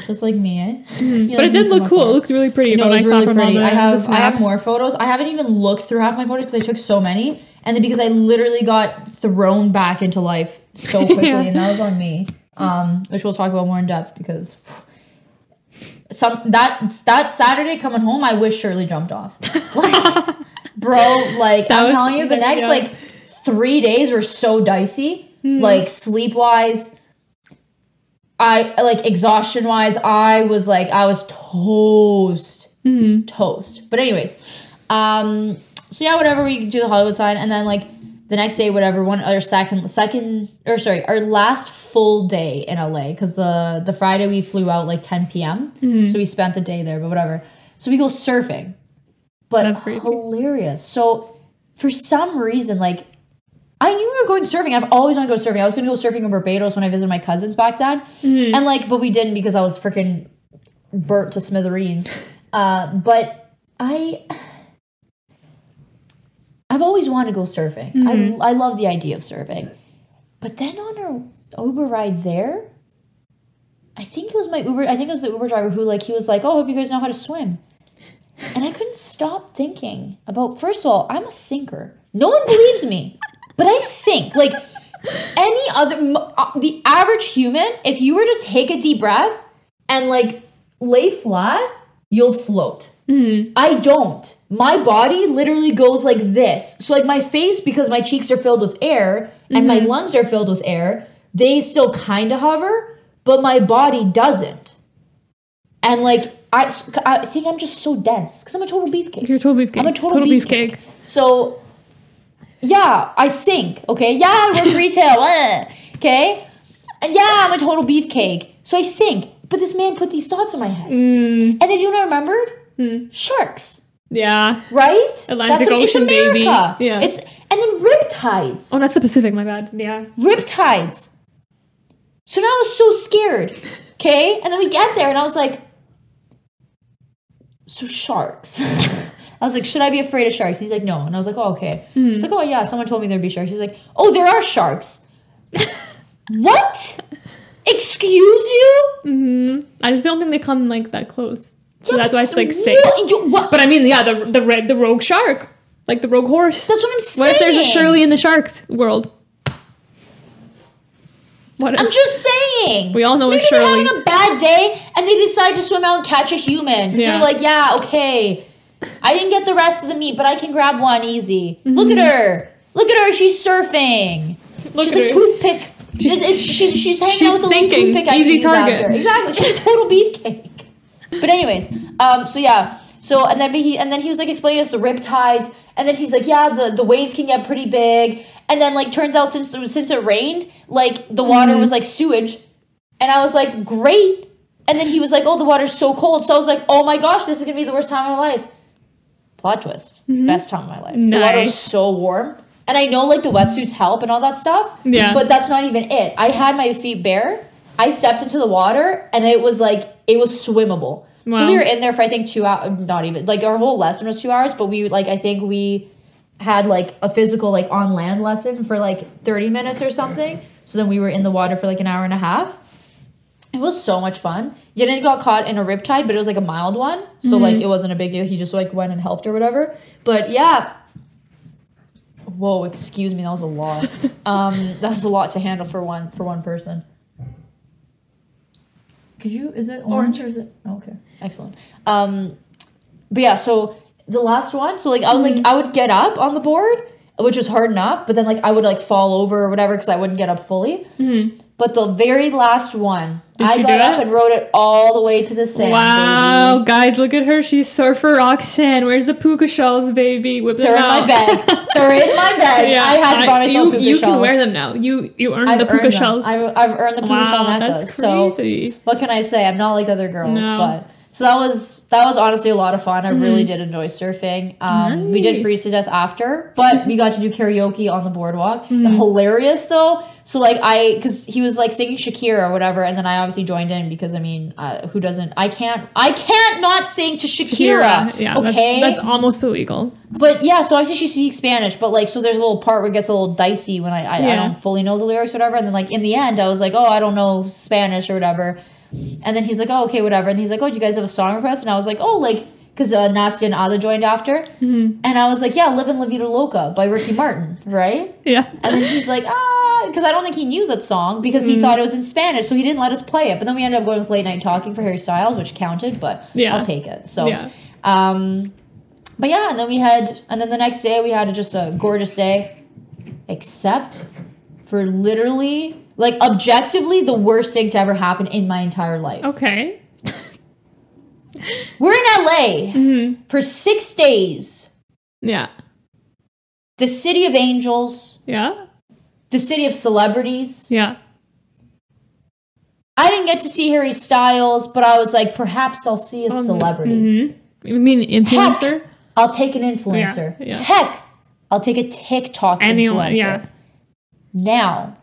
Just like me, eh? but it did look cool. It looked really pretty. No, when it was I really pretty. I have I have more photos. I haven't even looked through half my photos because I took so many, and then because I literally got thrown back into life so [LAUGHS] quickly, Yeah. and that was on me. Um, which we'll talk about more in depth because some that that Saturday coming home, I wish Shirley jumped off. [LAUGHS] Like, bro, like That I'm telling you, the next yeah. like three days were so dicey, Hmm. like sleep wise. I like exhaustion wise, I was like I was toast Mhm. toast. But anyways, um, so yeah, whatever. We do the Hollywood sign, and then like the next day, whatever. One other second, second, or sorry, our last full day in LA because the the Friday we flew out like 10 p.m. Mm-hmm. So we spent the day there, but whatever. So we go surfing, but hilarious. So for some reason, like. I knew we were going surfing. I've always wanted to go surfing. I was going to go surfing in Barbados when I visited my cousins back then, Mm-hmm. and like, but we didn't because I was freaking burnt to smithereens. [LAUGHS] Uh, but I, I've always wanted to go surfing. Mm-hmm. I I love the idea of surfing, but then on our Uber ride there, I think it was my Uber. I think it was the Uber driver who like he was like, "Oh, I hope you guys know how to swim," and I couldn't stop thinking about. First of all, I'm a sinker. No one believes me, but I sink like any other uh, the average human if you were to take a deep breath and like lay flat you'll float Mhm. i don't my body literally goes like this so like my face because my cheeks are filled with air and my lungs are filled with air they still kind of hover but my body doesn't and like i, I think i'm just so dense because i'm a total beefcake You're a total beefcake. I'm a total, beefcake. beefcake. So, yeah, I sink. Okay, yeah, I work retail. [LAUGHS] eh, okay, and yeah, I'm a total beefcake. So I sink. But this man put these thoughts in my head, Mm, and then you know what I remembered? Hmm. Sharks, yeah. right? Atlantic That's- Ocean, baby. Yeah. It's and then riptides. Oh, that's the Pacific. My bad. Yeah. Riptides. So now I was so scared. [LAUGHS] Okay, and then we get there, and I was like, so sharks. [LAUGHS] I was like, should I be afraid of sharks? He's like, no. And I was like, oh, okay. He's like, oh, yeah, someone told me there'd be sharks. He's like, oh, there are sharks. [LAUGHS] what? Excuse you? hmm I just don't think they come like that close. So Yeah, that's why it's like safe. you- But I mean, yeah, the the red the rogue shark, like the rogue horse. That's what I'm saying. What if there's a Shirley in the sharks world? What? I'm just saying. We all know Maybe it's they're Shirley. having a bad day and they decide to swim out and catch a human. Yeah. They're like, yeah, okay. I didn't get the rest of the meat, but I can grab one easy. Look Mm-hmm. at her. Look at her. She's surfing. Look she's at a her. toothpick. She's- She's, it's, she's, she's hanging she's out with sinking. toothpick. Easy target. Exactly. She's a total beefcake. But anyways, um, so yeah, so and then he and then he was like explaining us the riptides, and then he's like, yeah, the, the waves can get pretty big, and then like turns out since the, since it rained, like the water Mm-hmm. was like sewage, and I was like, great, and then he was like, oh, the water's so cold, so I was like, oh my gosh, this is gonna be the worst time of my life. Plot twist, best time of my life. The water was Mm-hmm. So warm. And I know like the wetsuits help and all that stuff. Yeah. But that's not even it. I had my feet bare. I stepped into the water and it was like it was swimmable. So we were in there for I think two hours. Not even like our whole lesson was two hours, but we like I think we had like a physical like on land lesson for like thirty minutes or something. So then we were in the water for like an hour and a half. It was so much fun. Yenen got caught in a riptide, but it was like a mild one, so like mm-hmm. it wasn't a big deal. He just like went and helped or whatever. But yeah. Whoa, excuse me, that was a lot. [LAUGHS] um, that was a lot to handle for one for one person. Could you? Is it orange, or is it? Okay, excellent. Um, but yeah, so the last one. So like I was like Mm-hmm. I would get up on the board, which was hard enough, but then like I would like fall over or whatever because I wouldn't get up fully. But the very last one, Did I got up and rode it all the way to the sand. wow, baby. guys, look at her. She's surfer Roxanne. Where's the puka shells, baby? Whip They're in my bed. They're in my [LAUGHS] bag. I had to buy myself you, puka shell. you shells. can wear them now. You you earned I've the puka earned shells. I've, I've earned the puka shell necklace. that's So what can I say? I'm not like other girls, No. but so that was that was honestly a lot of fun. I really did enjoy surfing. Um, We did Mm-hmm. Freeze to death after, but we got to do karaoke on the boardwalk. Mm-hmm. Hilarious though. So like I, because he was like singing Shakira or whatever, and then I obviously joined in because I mean, uh, who doesn't? I can't. I can't not sing to Shakira. Shakira. Yeah, okay. that's, that's almost illegal. But yeah, so obviously she speaks Spanish, but like, so there's a little part where it gets a little dicey when I, I, I don't fully know the lyrics or whatever. And then like in the end, I was like, oh, I don't know Spanish or whatever. And then he's like, oh, okay, whatever. And he's like, oh, do you guys have a song request? And I was like, oh, like, because uh, Nastia and Ada joined after. Mm-hmm. And I was like, yeah, Livin' La Vida Loca by Ricky Martin, right? Yeah. And then he's like, ah, because I don't think he knew that song because Mm-hmm. he thought it was in Spanish, so he didn't let us play it. But then we ended up going with Late Night Talking for Harry Styles, which counted, but Yeah. I'll take it. So, Yeah. um, but yeah, and then we had, and then the next day we had just a gorgeous day, except for literally, like, objectively, the worst thing to ever happen in my entire life. Okay. [LAUGHS] We're in LA hmm for six days. Yeah. The city of angels, Yeah. the city of celebrities. Yeah. I didn't get to see Harry Styles, but I was like, perhaps I'll see a celebrity. hmm You mean influencer? I'll take an influencer. Yeah, yeah. Heck, I'll take a TikTok Anyone? influencer. Yeah. Now,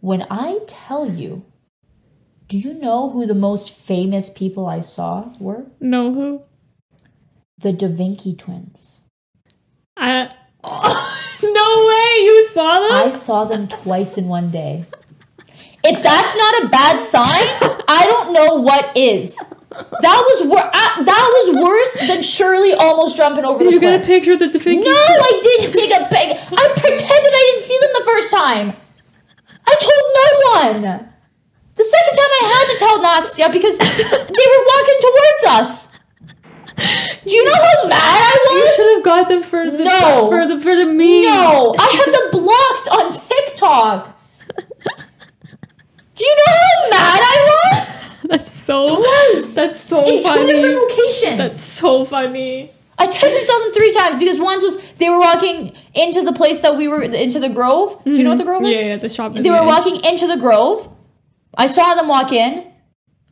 when I tell you, do you know who the most famous people I saw were? No who? The Da Vinci twins. I. [LAUGHS] no way! You saw them? I saw them twice in one day. If that's not a bad sign, I don't know what is. That was wor- I, that was worse than Shirley almost jumping over Did the you cliff. get a picture of the Da Vinci? No, I didn't take a pic. I pretended I didn't see them the first time. I told no one. The second time I had to tell Nastya because [LAUGHS] they were walking towards us. Do you know how mad I was? You should have got them for the No. for the for the meme. No, I have them blocked on TikTok. Do you know how mad I was? [LAUGHS] That's so. Twice. That's so In two different locations. That's so funny. I technically saw them three times because once was they were walking into the place that we were into the Grove. Do you know what the Grove is? Mm-hmm. Yeah, yeah, the shop. They were walking into the Grove. I saw them walk in.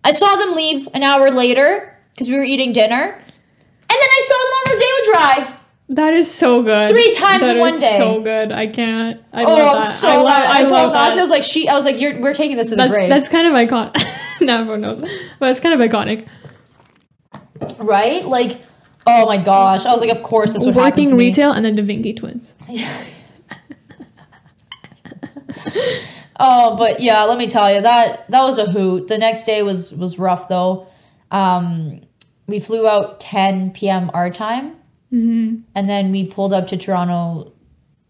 I saw them leave an hour later because we were eating dinner. And then I saw them on Rodeo Drive. That is so good. Three times That in one is day. So good. I can't. I Oh, love that. so I love. I, I told love I was like, she. I was like, You're, we're taking this to the grave, that's kind of iconic. [LAUGHS] now everyone knows, but it's kind of iconic. right? Like, oh my gosh! I was like, of course this would happen Working retail and then Da Vinci twins. [LAUGHS] Oh, but yeah, let me tell you that that was a hoot. The next day was was rough though. Um, we flew out 10 p.m. our time, Mm-hmm. and then we pulled up to Toronto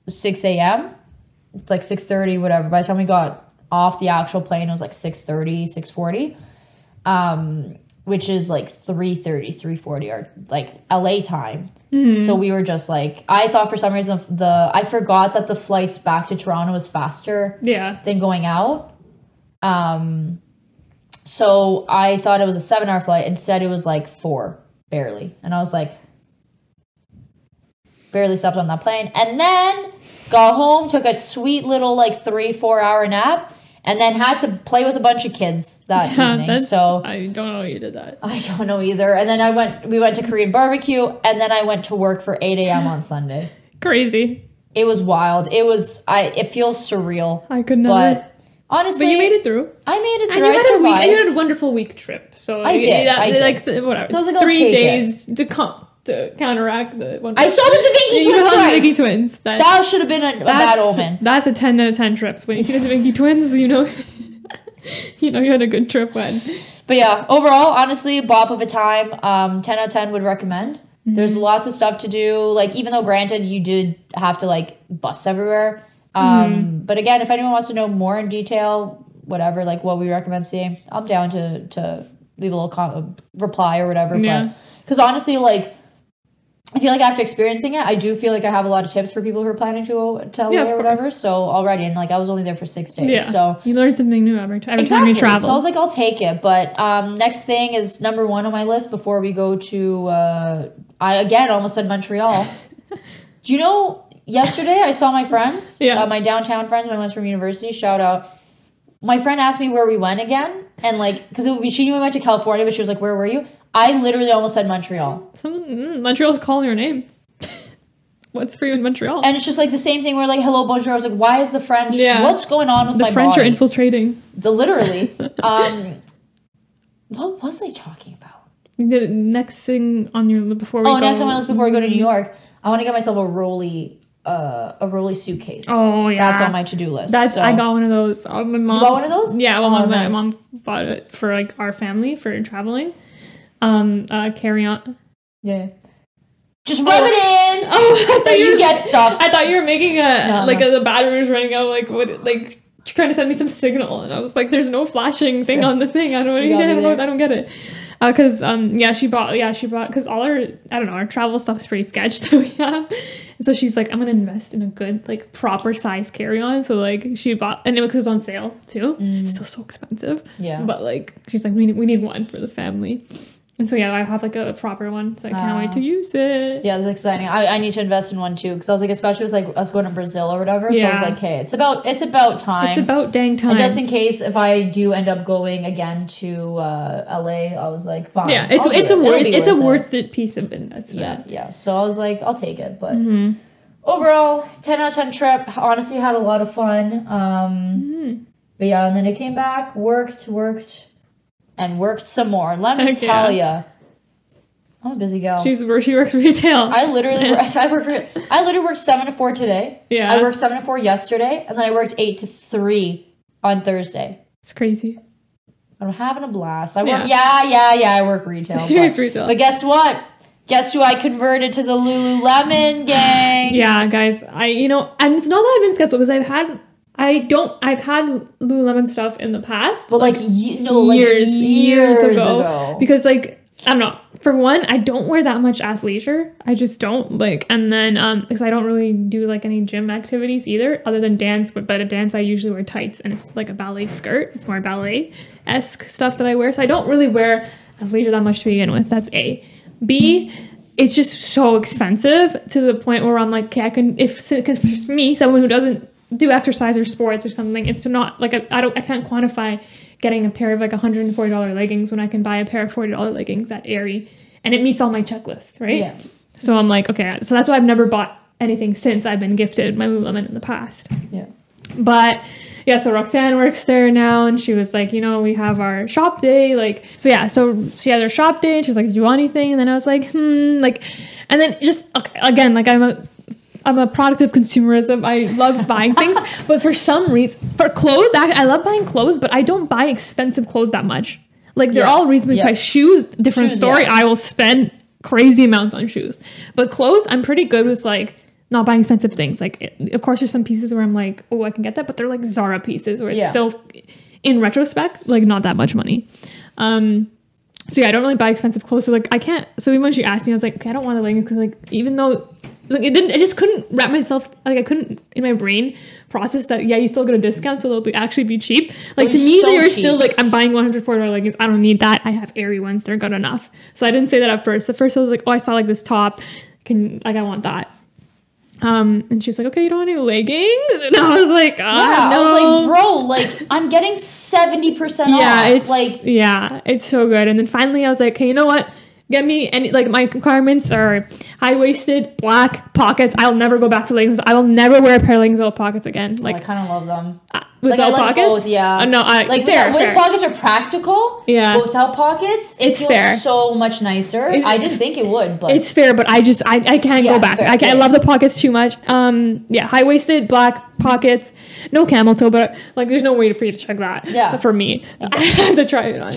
6 a.m. like 6:30, whatever. By the time we got off the actual plane, it was like 6:30, 6:40, um, which is like 3:30, 3:40, or like LA time. So we were just like, I thought for some reason the, the I forgot that the flights back to Toronto was faster Yeah. than going out. Um, so I thought it was a seven hour flight. Instead, it was like four, barely. And I was like, barely slept on that plane. And then got home, took a sweet little like three, four hour nap, and then had to play with a bunch of kids that [LAUGHS] evening. So I don't know you did that. I don't know either. And then I went, we went to Korean barbecue, and then I went to work for 8 a.m. on Sunday. [LAUGHS] Crazy. It was wild. It was, I, it feels surreal. I could never. But honestly, but you made it through. I made it And through. you I had a week. And you had a wonderful week trip. So I you- did, that- I did. Like whatever. So I was like, three take it. days to come to counteract the one. I saw the Da Vinci you twins saw the. Vinci twins. That, That should have been a, a bad that's, omen. That's a ten out of ten trip. When you see the Da Vinci twins, you know, [LAUGHS] you know you had a good trip when. But yeah, overall, honestly, bop of a time. Um, ten out of ten would recommend. There's Mm-hmm. lots of stuff to do. Like even though granted you did have to like bus everywhere. Um, Mm-hmm. but again, if anyone wants to know more in detail, whatever, like what we recommend seeing, I'm down to to leave a little com- reply or whatever. Yeah. But because honestly, like. I feel like after experiencing it, I do feel like I have a lot of tips for people who are planning to go to LA Yeah, or whatever. course. So already, and like I was only there for six days, Yeah. so you learn something new every, every time you travel. so I was like, I'll take it. But um, next thing is number one on my list before we go to. Uh, I again almost said Montreal. [LAUGHS] Do you know? Yesterday I saw my friends, [LAUGHS] Yeah. uh, my downtown friends when I went from university. Shout out. My friend asked me where we went again, and like, because she knew we went to California, but she was like, "Where were you?" I literally almost said Montreal, Some, mm, Montreal's calling your name. [LAUGHS] What's for you in Montreal? and it's just like the same thing. Where like, "Hello, bonjour." I was like, "Why is the French? Yeah. What's going on with the my French body?" are infiltrating. the literally. [LAUGHS] um, what was I talking about? The next thing on your before we Oh, go. next on my list before I go to New York, I want to get myself a rolly, uh, a rolly suitcase. Oh yeah, That's on my to do list. That's so. I got one of those. Uh, my mom got one of those? Yeah, well, Oh, my, nice. my mom bought it for like our family for traveling. Um, uh, carry on. Yeah. Just rub it in. Oh, I [LAUGHS] thought you you get stuff. I thought you were making a No, like no. A, the battery was running out. Like what? Like trying to send me some signal, and I was like, "There's no flashing thing on the thing. I don't. You got I don't, know. I don't get it." Because um yeah she bought yeah she bought because all our I don't know our travel stuff's pretty sketched [LAUGHS] that we have, so she's like I'm gonna invest in a good like proper size carry on so like she bought and it was on sale too it's still so expensive Mm. Yeah. but like she's like we need, we need one for the family and so yeah I have like a proper one so I can't wait to Ah. use it Yeah, that's exciting. I, I need to invest in one too because I was like, especially with like us going to Brazil or whatever. Yeah. So I was like, hey, it's about it's about time. it's about dang time and just in case if I do end up going again to uh, LA, I was like, fine. yeah it's it's it. a worth it's a it. worth it piece of investment Yeah, yeah. So I was like, I'll take it. But hmm overall, ten out of ten trip. Honestly, had a lot of fun. Um, Mhm. but yeah, and then it came back, worked, worked, and worked some more. Let me Heck tell ya, I'm a busy gal. she's where she works retail I literally, [LAUGHS] I worked. I literally worked seven to four today. yeah I worked seven to four yesterday, and then I worked eight to three on Thursday. it's crazy I'm having a blast. I work. Yeah. Yeah, yeah, yeah. I work retail. [LAUGHS] But, retail but guess what? Guess who I converted to the Lululemon gang? Yeah, guys, I you know, and it's not that I've been skeptical because I've had I don't I've had Lululemon stuff in the past, But like you no, like years, years, years ago. ago. because like I don't know. For one, I don't wear that much athleisure. I just don't like, and then um, because I don't really do like any gym activities either, other than dance. But but at dance, I usually wear tights, and it's like a ballet skirt. It's more ballet esque stuff that I wear. So I don't really wear athleisure that much to begin with. That's a. B. It's just so expensive to the point where I'm like, okay, I can if because for me, someone who doesn't do exercise or sports or something, it's not like I, I don't I can't quantify getting a pair of like $140 leggings when I can buy a pair of $40 leggings at Aerie and it meets all my checklists, right? Yeah. So I'm like, okay, so that's why I've never bought anything since I've been gifted my Lululemon in the past. Yeah. But yeah, so Roxanne works there now, and she was like, you know, we have our shop day, like, so yeah, so she had her shop day, and she was like, do you want anything? And then I was like, hmm, like, and then just okay, again, like I'm a. I'm a product of consumerism. I love buying things, [LAUGHS] but for some reason, for clothes, I, I love buying clothes, but I don't buy expensive clothes that much. Like they're Yeah, all reasonably yeah. priced. Shoes, different Shoes, story. yeah. I will spend crazy amounts on shoes, but clothes, I'm pretty good with like not buying expensive things. Like, it- of course, there's some pieces where I'm like, oh, I can get that, but they're like Zara pieces where it's still, in retrospect, like not that much money. Um, so yeah, I don't really buy expensive clothes. So like, I can't. So even when she asked me, I was like, okay, I don't want the leggings because like, even though like it didn't, I just couldn't wrap myself like I couldn't in my brain process that. Yeah, you still get a discount, so they'll be actually be cheap. Like to me, so they were still like, I'm buying 140 dollar leggings. I don't need that. I have Aerie ones. They're good enough. So I didn't say that at first. At first, I was like, oh, I saw like this top. Can like I want that. Um, and she was like, okay, you don't want any leggings? [LAUGHS] And I was like, ah, Yeah, no. I was like, bro, like I'm getting seventy percent [LAUGHS] off. yeah, it's like yeah, it's so good. And then finally, I was like, okay, you know what? Get me any like my requirements are high waisted, black pockets. I'll never go back to leggings. I will never wear a pair of leggings without pockets again. like Like I kind of love them. uh, Like without like pockets. both, yeah. Uh, no, I like fair, with, fair. with pockets are practical. Yeah. Without pockets, it It's feels fair. so much nicer. It- I didn't think it would, but It's fair, but I just I, I can't Yeah, go back. fair, I, can't, I love the pockets too much. Um, yeah, high waisted black pockets, no camel toe, but like there's no way for you to check that. Yeah. for me, [LAUGHS] I have to try it on.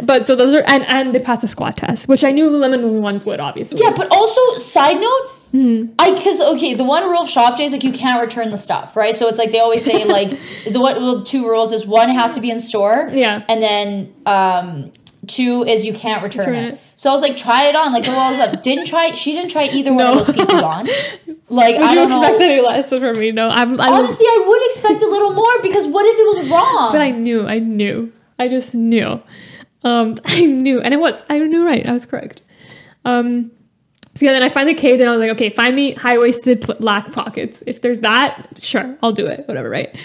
[LAUGHS] but so those are and and they passed the squat test, which I knew Lululemon ones would obviously. yeah. But also, side note, I because okay, the one rule of shop days like you can't return the stuff, right? So it's like they always say like [LAUGHS] the one well, two rules is one has to be in store, Yeah. and then um two is you can't return, Return it. it. So I was like, try it on. Like the walls up. Didn't try. She didn't try either one No. of those pieces on. [LAUGHS] Like Would I don't know. expect any less from me? No, I'm. I Honestly, I would expect a little more because what if it was wrong? but I knew. I knew. I just knew. Um, [LAUGHS] I knew, and it was. I knew right. I was correct. Um, so yeah, then I finally caved, and I was like, okay, find me high waisted black pockets. If there's that, sure, I'll do it. Whatever, right?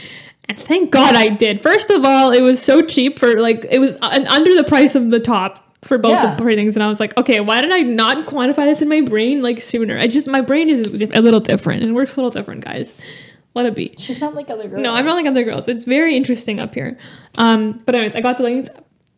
And thank God I did. First of all, it was so cheap for like it was uh, under the price of the top for both Yeah. of the things, and I was like, okay, why did I not quantify this in my brain like sooner? I just my brain is a little different and works a little different, guys. Let it be. She's not like other girls. No, I'm not like other girls. It's very interesting up here. Um, but anyways, I got the leggings.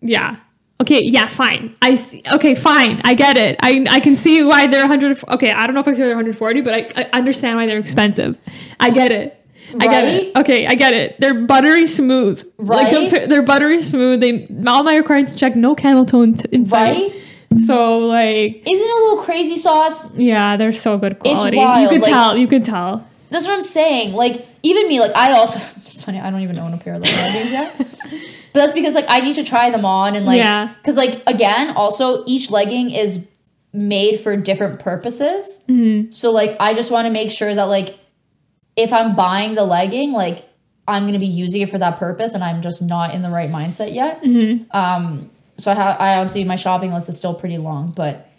Yeah. Okay. Yeah. Fine. I see. Okay. Fine. I get it. I I can see why they're 100. Okay. I don't know if I say they're 140, but I, I understand why they're expensive. I get it. I get it. Okay, I get it. They're buttery smooth. Right? compa- they're buttery smooth. They all my requirements check. No camel toe t- inside. right. So like, Isn't it a little crazy sauce? yeah, they're so good quality. you wild, could like- tell. You could tell. That's what I'm saying. Like even me, like I also. [LAUGHS] It's funny. I don't even own a pair of those leggings yet. [LAUGHS] But that's because like I need to try them on and like Yeah. because like again also each legging is made for different purposes. Mm-hmm. So like I just want to make sure that like if I'm buying the legging like I'm gonna be using it for that purpose and I'm just not in the right mindset yet. Mm-hmm. Um, so I have I obviously my shopping list is still pretty long, but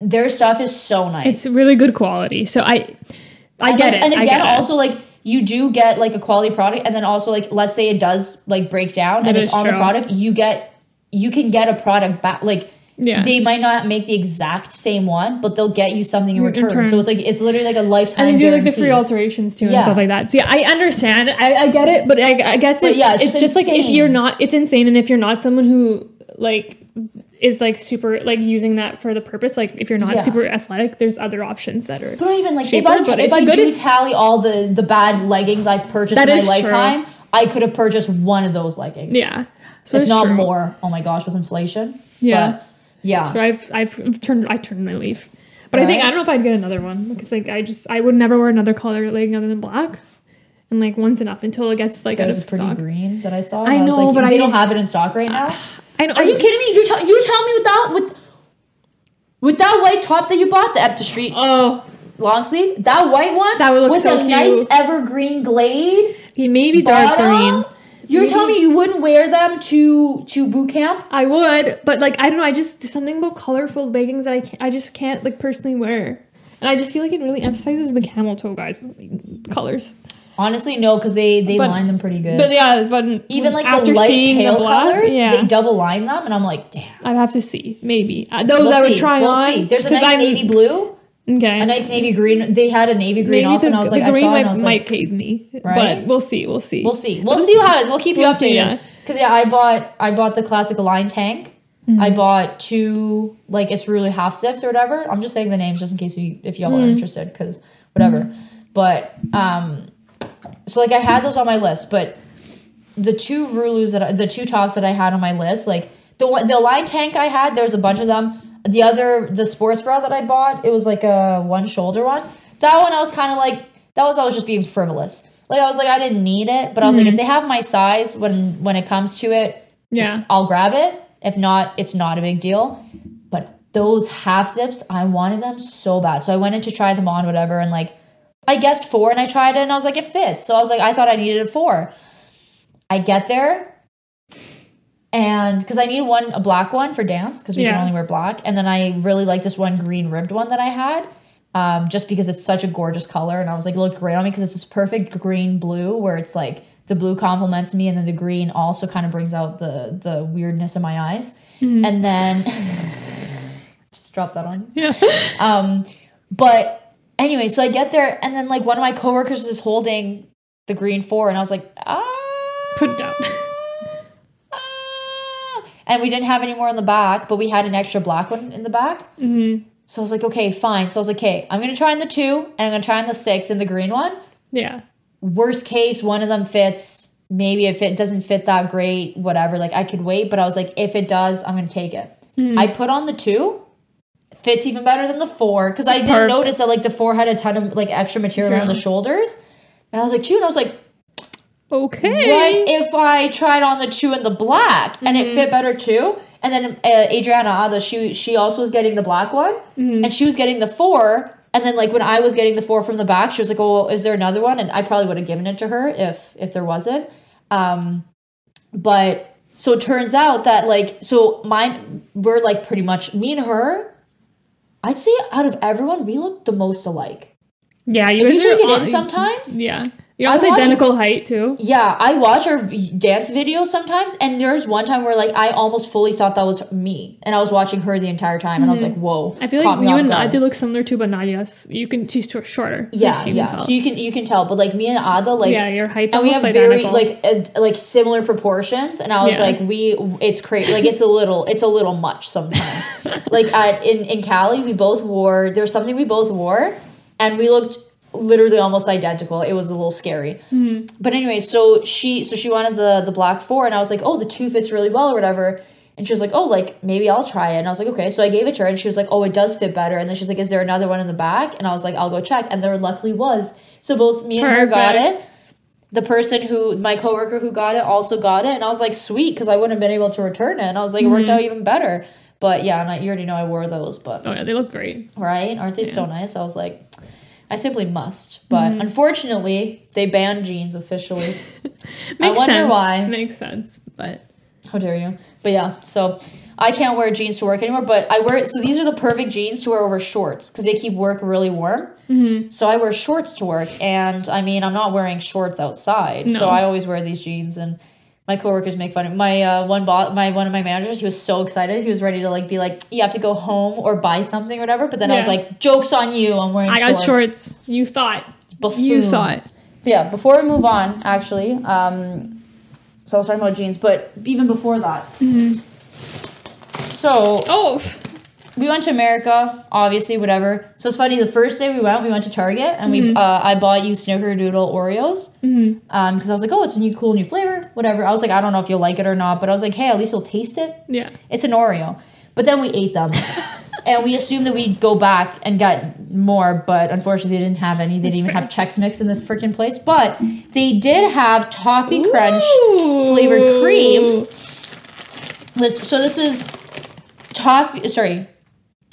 their stuff is so nice. It's really good quality. So I, I And, get like, it. And I again, get it. also like you do get like a quality product, and then also like let's say it does like break down and it's on the product, you get you can get a product back. Like Yeah. they might not make the exact same one, but they'll get you something in mm, In return. return. So it's like it's literally like a lifetime. and they do like the free alterations too Yeah. and stuff like that. So yeah, I understand. I, I get it, but I, I guess But it's, yeah, it's it's, just just like if you're not, it's insane. And if you're not someone who like is like super like using that for the purpose, like if you're not Yeah. super athletic, there's other options that are. But even like if I but if I do tally all the the bad leggings I've purchased in my is true. lifetime, I could have purchased one of those leggings. Yeah. So if not true. more. Oh my gosh, with inflation. Yeah. But, yeah. So I've I've turned I turned my leaf, but I think I don't know if I'd get another one because like I just I would never wear another color legging other than black, and like one's enough until it gets like out There's of a pretty stock. green that I saw. I was know, like, but they I- don't have it in stock right now. I know. Are you kidding me? You tell you tell me with that with with that white top that you bought, the Epta Street Oh, long sleeve, that white one That would look with so a nice cute. evergreen glade. He maybe dark green. You're Maybe- telling me you wouldn't wear them to to boot camp? I would, but like I don't know. I just there's something about colorful leggings that I can't, I just can't like personally wear, and I just feel like it really emphasizes the camel toe guys colors. Honestly, no, because they they But- line them pretty good. But yeah, but Even like after the light seeing pale the black, colors, yeah, they double line them, and I'm like, damn. I'd have to see maybe uh, those We'll I would see. try we'll on. see. There's a nice I'm- navy blue, Okay, a nice navy green. They had a navy green maybe also, the, and I was like, I saw it, might, and I was might like, cave me, Right? but we'll see. We'll see. We'll see. We'll see what happens. We'll keep you We'll see, yeah. updated. Because yeah, I bought I bought the classic line tank. Mm-hmm. I bought two like it's really half zips or whatever. I'm just saying the names just in case you if y'all Mm-hmm. are interested because whatever. But um, so like I had those on my list, but the two Rulus that I, the two tops that I had on my list, like the one the line tank I had, there's a bunch of them. The other the sports bra that I bought, it was like a one shoulder one. That one I was kind of like that was I was just being frivolous. Like I was like I didn't need it, but I was like if mm-hmm. they have my size when when it comes to it, yeah, I'll grab it. If not, it's not a big deal. But those half zips, I wanted them so bad. So I went in to try them on, whatever, and like I guessed four and I tried it and I was like, it fits. So I was like, I thought I needed a four. I get there and because I need one, a black one for dance, because we can only wear black. And then I really like this one green ribbed one that I had. Um, just because it's such a gorgeous color, and I was like, it looked great on me because it's this perfect green blue where it's like the blue complements me, and then the green also kind of brings out the the weirdness in my eyes. And then [LAUGHS] just drop that on. yeah. [LAUGHS] Um, but anyway, so I get there, and then like one of my coworkers is holding the green four, and I was like, ah. Put it down. And we didn't have any more in the back, but we had an extra black one in the back. hmm So I was like, okay, fine. So I was like, okay, I'm gonna try on the two, and I'm gonna try on the six and the green one. Yeah, Worst case, one of them fits. Maybe if it doesn't fit that great, whatever. Like I could wait, but I was like, if it does, I'm gonna take it. Mm-hmm. I put on the two, fits even better than the four because I did Perfect. notice that like the four had a ton of like extra material around the shoulders, and I was like two, and I was like, Okay. what if I tried on the two in the black and it fit better too? And then uh, Adriana Ada, she she also was getting the black one, and she was getting the four. And then like when I was getting the four from the back, she was like, "Oh, is there another one?" And I probably would have given it to her if if there wasn't. Um, but so it turns out that like so mine we're like pretty much me and her. I'd say out of everyone, we look the most alike. Yeah, you If guys you are in on- sometimes, Yeah. You're almost watch- identical height too. Yeah, I watch her dance videos sometimes, and there's one time where like I almost fully thought that was me, and I was watching her the entire time, and I was like, "Whoa!" Mm-hmm. I feel like you and guard. Nadia look similar too, but not Nadia's you can she's shorter. so yeah, you yeah. So you can you can tell, but like me and Ada, like, yeah, your height's and we have almost very like like similar proportions, and I was Yeah. like, we, it's crazy, like it's a little, it's a little much sometimes. [LAUGHS] like at in in Cali, we both wore there was something we both wore, and we looked literally almost identical. It was a little scary. Mm-hmm. But anyway, so she so she wanted the the black four, and I was like, oh, the two fits really well or whatever. And she was like, oh, like maybe I'll try it. And I was like, okay. So I gave it to her, and she was like, oh, it does fit better. And then she's like, is there another one in the back? And I was like, I'll go check. And there luckily was. So both me and her got it. The person who my coworker who got it also got it, and I was like, sweet, because I wouldn't have been able to return it. And I was like, it worked out even better. But yeah, and I, you already know I wore those, but oh yeah, they look great. right? Aren't they so nice? I was like, I simply must. But Mm-hmm. unfortunately, they banned jeans officially. [LAUGHS] Makes I wonder sense. why. Makes sense, but How dare you? But yeah, so I can't wear jeans to work anymore. But I wear so these are the perfect jeans to wear over shorts because they keep work really warm. Mm-hmm. So I wear shorts to work, and I mean I'm not wearing shorts outside, so I always wear these jeans. And my coworkers make fun of my uh, one boss, my one of my managers. He was so excited. He was ready to like be like, you have to go home or buy something or whatever. But then I was like, jokes on you. I'm wearing. I got shorts. You thought. Buffoon. You thought. yeah, before we move on, actually, um, so I was talking about jeans, but even before that. So Oh, we went to America, obviously, whatever. So it's funny. The first day we went, we went to Target, and we mm-hmm. uh, I bought you Snickerdoodle Oreos mm-hmm. um, because I was like, oh, it's a new cool new flavor, whatever. I was like, I don't know if you'll like it or not, but I was like, hey, at least you'll taste it. yeah. It's an Oreo. But then we ate them. [LAUGHS] and we assumed that we'd go back and get more, but unfortunately they didn't have any. They didn't even fair. have Chex Mix in this freaking place. But they did have Toffee Crunch flavored cream. with so this is toffee sorry.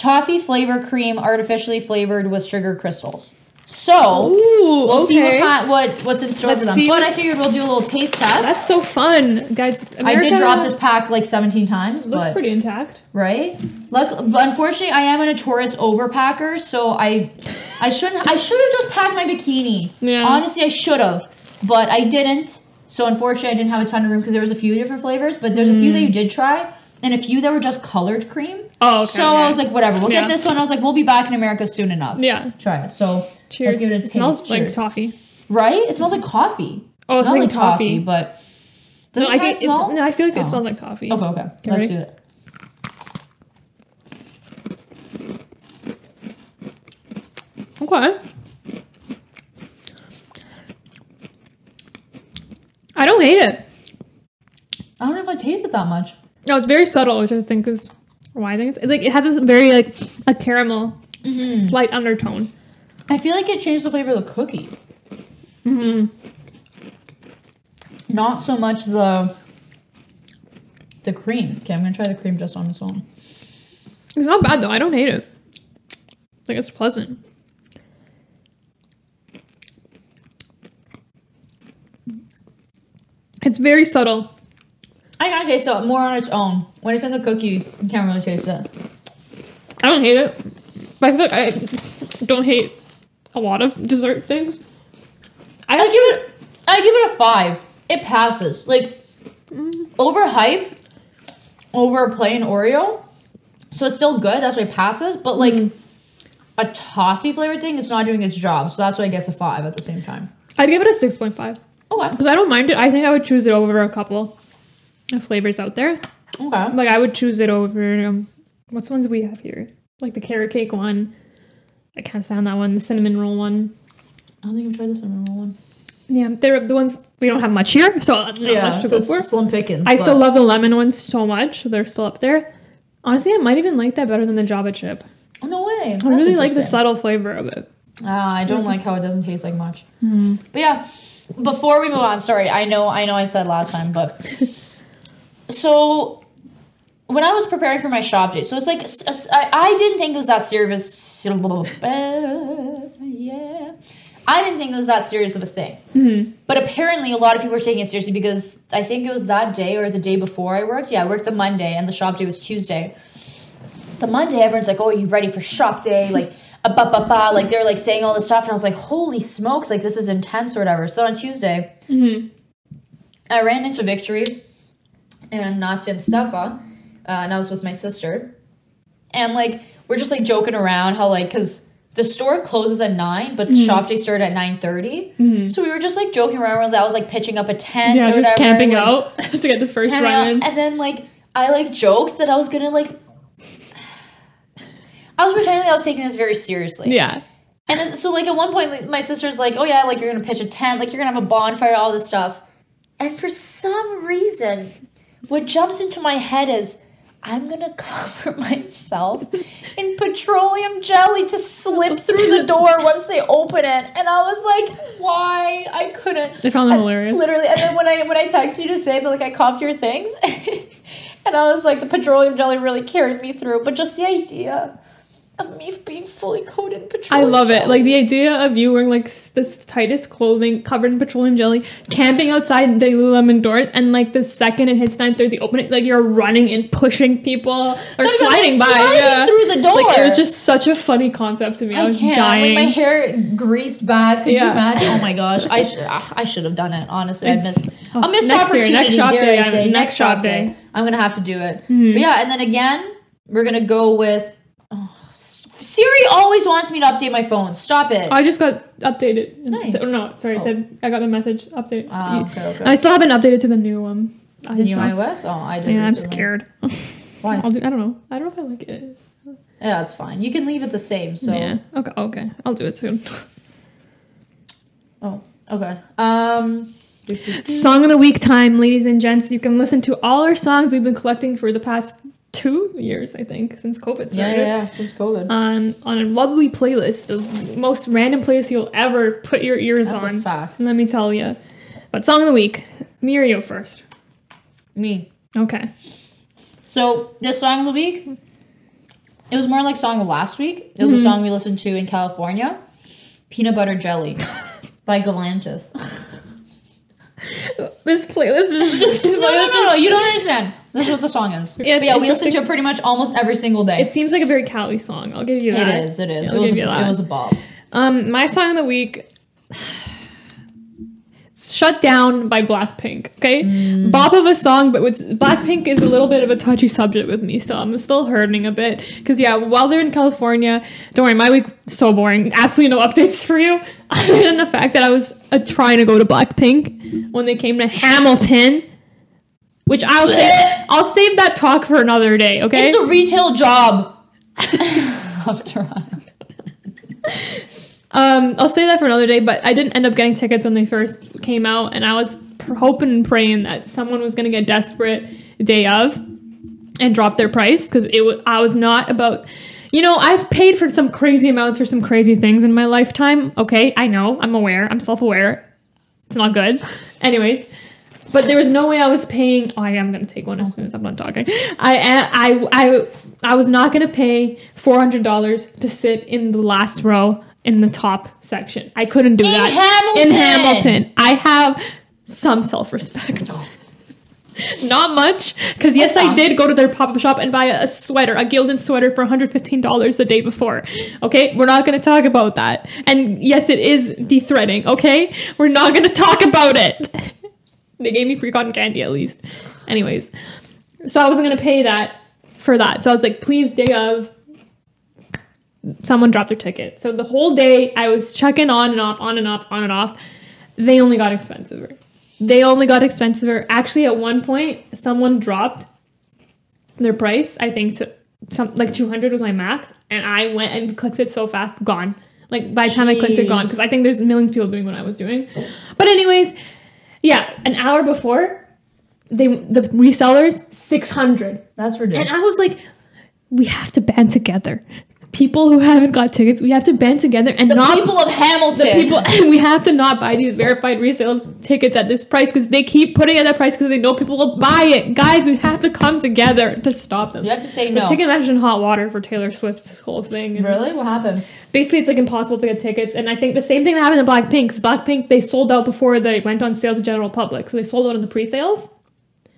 Toffee flavor cream artificially flavored with sugar crystals. So Ooh, we'll see what, kind, what what's in store Let's for them. But I figured we'll do a little taste test. That's so fun, guys. I did drop this pack like 17 times, Looks but pretty intact. right? Look, but unfortunately, I am a notorious overpacker, so I, I shouldn't. I should have just packed my bikini. Yeah. Honestly, I should have, but I didn't. So unfortunately, I didn't have a ton of room because there was a few different flavors, but there's a few mm. that you did try, and a few that were just colored cream. Oh, okay, So I was like, whatever, we'll Yeah. get this one. I was like, we'll be back in America soon enough. Yeah. Try it. So Cheers. let's give it a taste. smells like Cheers. toffee. right? It smells like coffee. Oh, it's Not like like toffee. toffee, but does No, it I kinda think smell? it's no. I feel like it Oh. smells like toffee. Okay, okay. Let's ready? do it. Okay. I don't hate it. I don't know if I taste it that much. No, it's very subtle, which I think is why I think it's like it has a very like a caramel Mm-hmm. slight undertone. I feel like it changed the flavor of the cookie. Mm-hmm. Not so much the the cream. Okay, I'm gonna try the cream just on its own. It's not bad though. I don't hate it. It's like it's pleasant. It's very subtle. I kind of taste it more on its own. When it's in the cookie, you can't really taste it. I don't hate it. But I feel like I don't hate a lot of dessert things. I give it. I give it a five. It passes. Like mm-hmm. overhype over a plain Oreo. So it's still good. That's why it passes. But like mm-hmm. a toffee flavored thing, it's not doing its job. So that's why it gets a five at the same time. I'd give it a six point five Okay. because I don't mind it. I think I would choose it over a couple flavors out there. Okay. Like I would choose it over um, what's the ones we have here? Like the carrot cake one. I can't stand that one. The cinnamon roll one. I don't think I've tried the cinnamon roll one. Yeah, they're the ones we don't have much here, so not Yeah, much to so go for. slim pickings. I still love the lemon ones so much. They're still up there. Honestly, I might even like that better than the Java chip. No That's I really like the subtle flavor of it. Ah, I don't like how it doesn't taste like much. But yeah, before we move on, sorry, I know, I know, I said last time, but [LAUGHS] so when I was preparing for my shop day, so it's like I didn't think it was that serious. [LAUGHS] Yeah, I didn't think it was that serious of a thing. Mm-hmm. But apparently, a lot of people were taking it seriously because I think it was that day or the day before I worked. Yeah, I worked the Monday, and the shop day was Tuesday the Monday, everyone's like, "Oh, you ready for shop day?" Like, a [LAUGHS] ba ba ba. Like they're like saying all this stuff, and I was like, "Holy smokes! Like this is intense or whatever." So on Tuesday, mm-hmm. I ran into Victory and Nastya and Stefa, uh, and I was with my sister, and like we're just like joking around how like because the store closes at nine, but shop day started at nine So we were just like joking around. That I was like pitching up a tent. Yeah, or just whatever, camping like, out [LAUGHS] to get the first run. And then like I like joked that I was gonna like [SIGHS] I was pretending I was taking this very seriously. Yeah. And then, so like at one point like, my sister's like, "Oh yeah, like you're to pitch a tent, like you're to have a bonfire, all this stuff." And for some reason, what jumps into my head is I'm to cover [LAUGHS] myself in petroleum jelly to slip [LAUGHS] through the door once they open it. And I was like, "Why? I couldn't." They found that hilarious. Literally, and then when I when I texted you to say that like I copped your things, [LAUGHS] and I was like the petroleum jelly really carried me through. But just the idea of me being fully coated in petroleum. I love it. Like the idea of you wearing like this tightest clothing covered in petroleum jelly, camping outside the Lululemon doors, and like the second it hits 9:30, open it, like you're running and pushing people or sliding by. sliding yeah. through the door. Like it was just such a funny concept to me. I, I was can't. dying. Like my hair greased back. Could Yeah. you imagine? [LAUGHS] Oh my gosh, I should. I should have done it. Honestly, I missed oh, a missed next year, opportunity. next shop day, I yeah, say. next next shop day. Mm-hmm. day. I'm gonna have to do it. But yeah, and then again, we're gonna go with. Oh, Siri always wants me to update my phone. Stop it. I just got updated. Nice. No, sorry, it Oh. said I got the message update. Ah, okay, okay. I still haven't updated to the new one. I the new iOS? Oh, I did. Yeah, I'm scared. [LAUGHS] Why? I'll do, I don't know. I don't know if I like it. Yeah, that's fine. You can leave it the same. So. Yeah. Okay. Okay. I'll do it soon. Oh. Okay. Um. Song of the week time, ladies and gents. You can listen to all our songs we've been collecting for the past two years, I think, since COVID started. yeah, yeah. Since COVID. On on a lovely playlist, the most random playlist you'll ever put your ears That's on. fact. Let me tell you. But song of the week, you first. Me. Okay. So this song of the week, it was more like song of last week. It was a mm-hmm. song we listened to in California, "Peanut Butter Jelly" [LAUGHS] by Galantis. [LAUGHS] This playlist is [LAUGHS] this is no, no, no, no, you don't understand. This is what the song is. Yeah, but yeah, we listen to it pretty much almost every single day. It seems like a very Cali song. I'll give you that. It is. It is. I'll It was. give A, you that. it was a bop. Um, my song of the week. Shut Down by Blackpink. Okay, Mm. bop of a song, but with Blackpink is a little bit of a touchy subject with me, so I'm still hurting a bit. Cause yeah, while they're in California, don't worry, my week so boring. Absolutely no [LAUGHS] updates for you, other than the fact that I was uh, trying to go to Blackpink when they came to Hamilton, which I'll save. [LAUGHS] I'll save that talk for another day. Okay. It's a retail job. [LAUGHS] of Toronto. Um, I'll say that for another day, but I didn't end up getting tickets when they first came out, and I was hoping and praying that someone was gonna get desperate day of and drop their price because it was I was not about. You know, I've paid for some crazy amounts for some crazy things in my lifetime. Okay, I know, I'm aware, I'm self-aware. It's not good. Anyways, but there was no way I was paying. Oh, I am gonna take one as soon as I'm done talking. I I I I was not gonna pay four hundred dollars to sit in the last row in the top section. I couldn't do In that in Hamilton! Hamilton. I have some self-respect. [LAUGHS] Not much, because yes, I did go to their pop-up shop and buy a, sweater, a Gildan sweater for $115 the day before. Okay, we're not gonna talk about that. And yes, it is de-threading. Okay, we're not gonna talk about it. [LAUGHS] they gave me free cotton candy at least. Anyways, so I wasn't gonna pay that for that. So I was like, please, day of, someone dropped their ticket. So the whole day I was checking on and off, on and off, on and off. They only got expensiver. They only got expensiver. Actually, at one point, someone dropped their price. I think to some like two hundred was my max, and I went and clicked it so fast, gone. Like by the time I clicked it, gone because I think there's millions of people doing what I was doing. But anyways, yeah, an hour before, they the resellers six hundred. That's ridiculous. And. I was like, we have to band together people who haven't got tickets, we have to band together and The not people of Hamilton. the people [LAUGHS] we have to not buy these verified resale tickets at this price because they keep putting it at that price because they know people will buy it. Guys, we have to come together to stop them. You have to say no. Ticketmaster in hot water for Taylor Swift's whole thing. Really? What happened? Basically, it's like impossible to get tickets. And I think the same thing that happened to Blackpink. Blackpink, they sold out before they went on sale to general public. So they sold out in the pre-sales.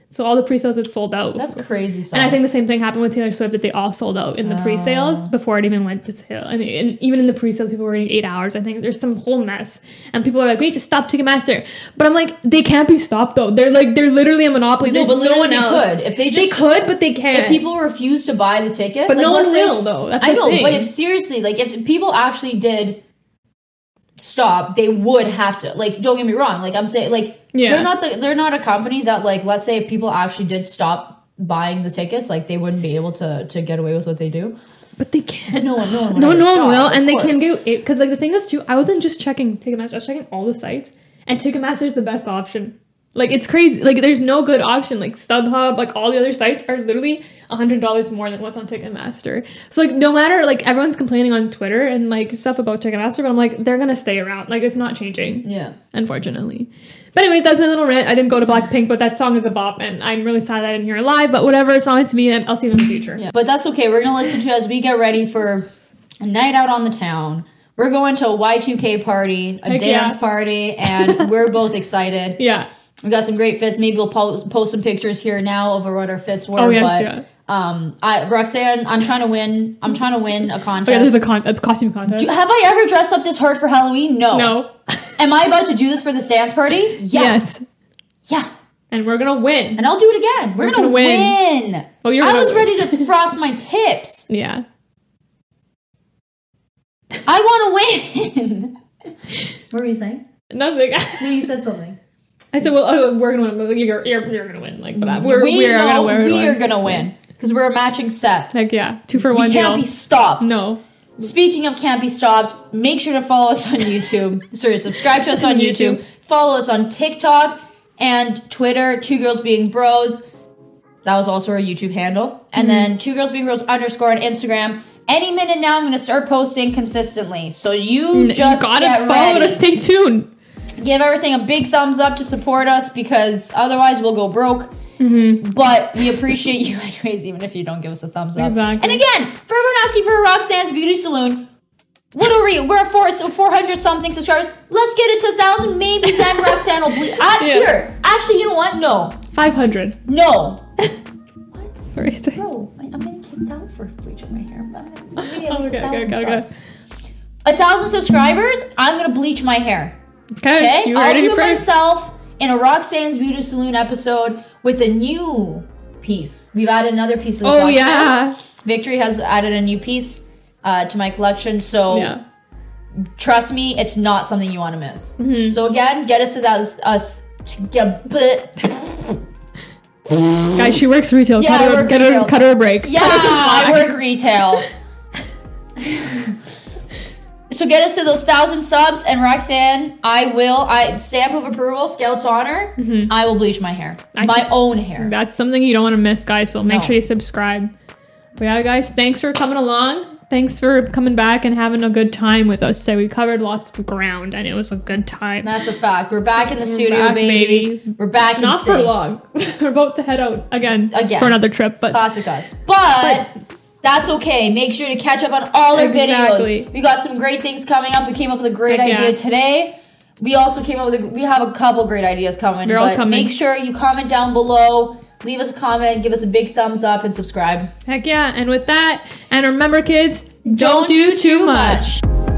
So all the pre-sales had sold out. That's crazy. And I think the same thing happened with Taylor Swift that they all sold out in the pre-sales Oh. before it even went to sale. And, and even in the pre-sales, people were waiting eight hours. I think there's some whole mess, and people are like, "We need to stop Ticketmaster," but I'm like, they can't be stopped though. They're like, they're literally a monopoly. no, There's but no one else. could if they They could, but they can't. if people refuse to buy the tickets. but like, no one say- will though. That's I know, thing. but if seriously, like if people actually did stop, they would have to. Like, don't get me wrong. Like I'm saying, like Yeah. they're not the they're not a company that like let's say if people actually did stop buying the tickets, like they wouldn't be able to to get away with what they do. but they can't. But no one, no one, No, no one will, and they can do it because like the thing is too. I wasn't just checking Ticketmaster; I was checking all the sites, and Ticketmaster is the best option. Like it's crazy. Like there's no good option. Like StubHub, like all the other sites are literally a hundred dollars more than what's on Ticketmaster. So like no matter like everyone's complaining on Twitter and like stuff about Ticketmaster, but I'm like they're gonna stay around. Like it's not changing, Yeah. unfortunately. But anyways, that's my little rant. I didn't go to Blackpink, but that song is a bop, and I'm really sad I didn't hear it live. But whatever, song it's me, and I'll see them in the future. Yeah, but that's okay. We're gonna listen to as we get ready for a night out on the town. We're going to a Y2K party, a Heck dance yeah. party, and we're both excited. [LAUGHS] Yeah. We got some great fits. Maybe we'll post post some pictures here now of what our fits were. Oh, yes, but yeah. um, I Roxanne, I'm trying to win. I'm trying to win a [LAUGHS] Oh, yeah, contest. there's a, con- a costume contest. Have I ever dressed up this hard for Halloween? No. No. [LAUGHS] Am I about to do this for the dance party? Yeah. Yes. Yeah. And we're gonna win. And I'll do it again. We're, We're gonna, gonna win. win. Oh, you're I was win. ready to [LAUGHS] frost my tips. Yeah. I want to win. what were you saying? Nothing. No, you said something. I said, well, oh, we're gonna win. You're, you're, you're gonna win. Like, but I- we're, we we're know gonna win. we are gonna win because we're a matching set. Heck yeah. Two for one. We can't deal. be stopped. no. Speaking of can't be stopped, make sure to follow us on YouTube. [LAUGHS] Sorry, subscribe to us on YouTube. Follow us on TikTok and Twitter. Two girls being bros. That was also our YouTube handle. And mm-hmm. then two girls being bros underscore on Instagram. Any minute now, I'm gonna start posting consistently. So you just you gotta follow ready. to stay tuned. Give everything a big thumbs up to support us because otherwise we'll go broke. Mm-hmm. But we appreciate you [LAUGHS] anyways, even if you don't give us a thumbs up. Exactly. And again, for everyone asking for a Roxanne's Beauty Salon, what are we? We're at four, so 400 something subscribers. Let's get it to a thousand. Maybe then [LAUGHS] Roxanne will bleed. Ah, Yeah. Here, actually, you know what? No, 500. no. [LAUGHS] Sorry. sorry. Bro, I- I'm getting kicked out for bleaching my hair. I'm gonna- we need at Oh, a okay, okay, okay, okay. A thousand subscribers, I'm gonna bleach my hair. Okay. Okay, You I'll do it myself in a Roxanne's Beauty Saloon episode with a new piece. We've added another piece to the Oh, collection. yeah. Victory has added a new piece uh, to my collection, so Yeah. trust me, it's not something you want to miss. Mm-hmm. So again, get us to that us to get [LAUGHS] Guys, she works retail. Yeah, cut, her, cut, retail. her, cut her a break. yeah, Cut her some I work [LAUGHS] retail. [LAUGHS] So get us to those thousand subs, and Roxanne, I will. I stamp of approval, Scouts honor. I will bleach my hair, Mm-hmm. I my can- own hair. That's something you don't want to miss, guys. So make No. sure you subscribe. But yeah, guys, thanks for coming along. Thanks for coming back and having a good time with us. So we covered lots of ground, and it was a good time. That's a fact. We're back in the studio, back, baby. baby. We're back. Not for long. [LAUGHS] We're about to head out again, Again. for another trip. But Classic us. But, that's okay. Make sure to catch up on all our Exactly. videos. We got some great things coming up. We came up with a great Heck idea yeah. today. We also came up with a, we have a couple great ideas coming. They're all coming. Make sure you comment down below. Leave us a comment, give us a big thumbs up, and subscribe. heck yeah! And with that, and remember, kids, don't, Don't do do too too much. much.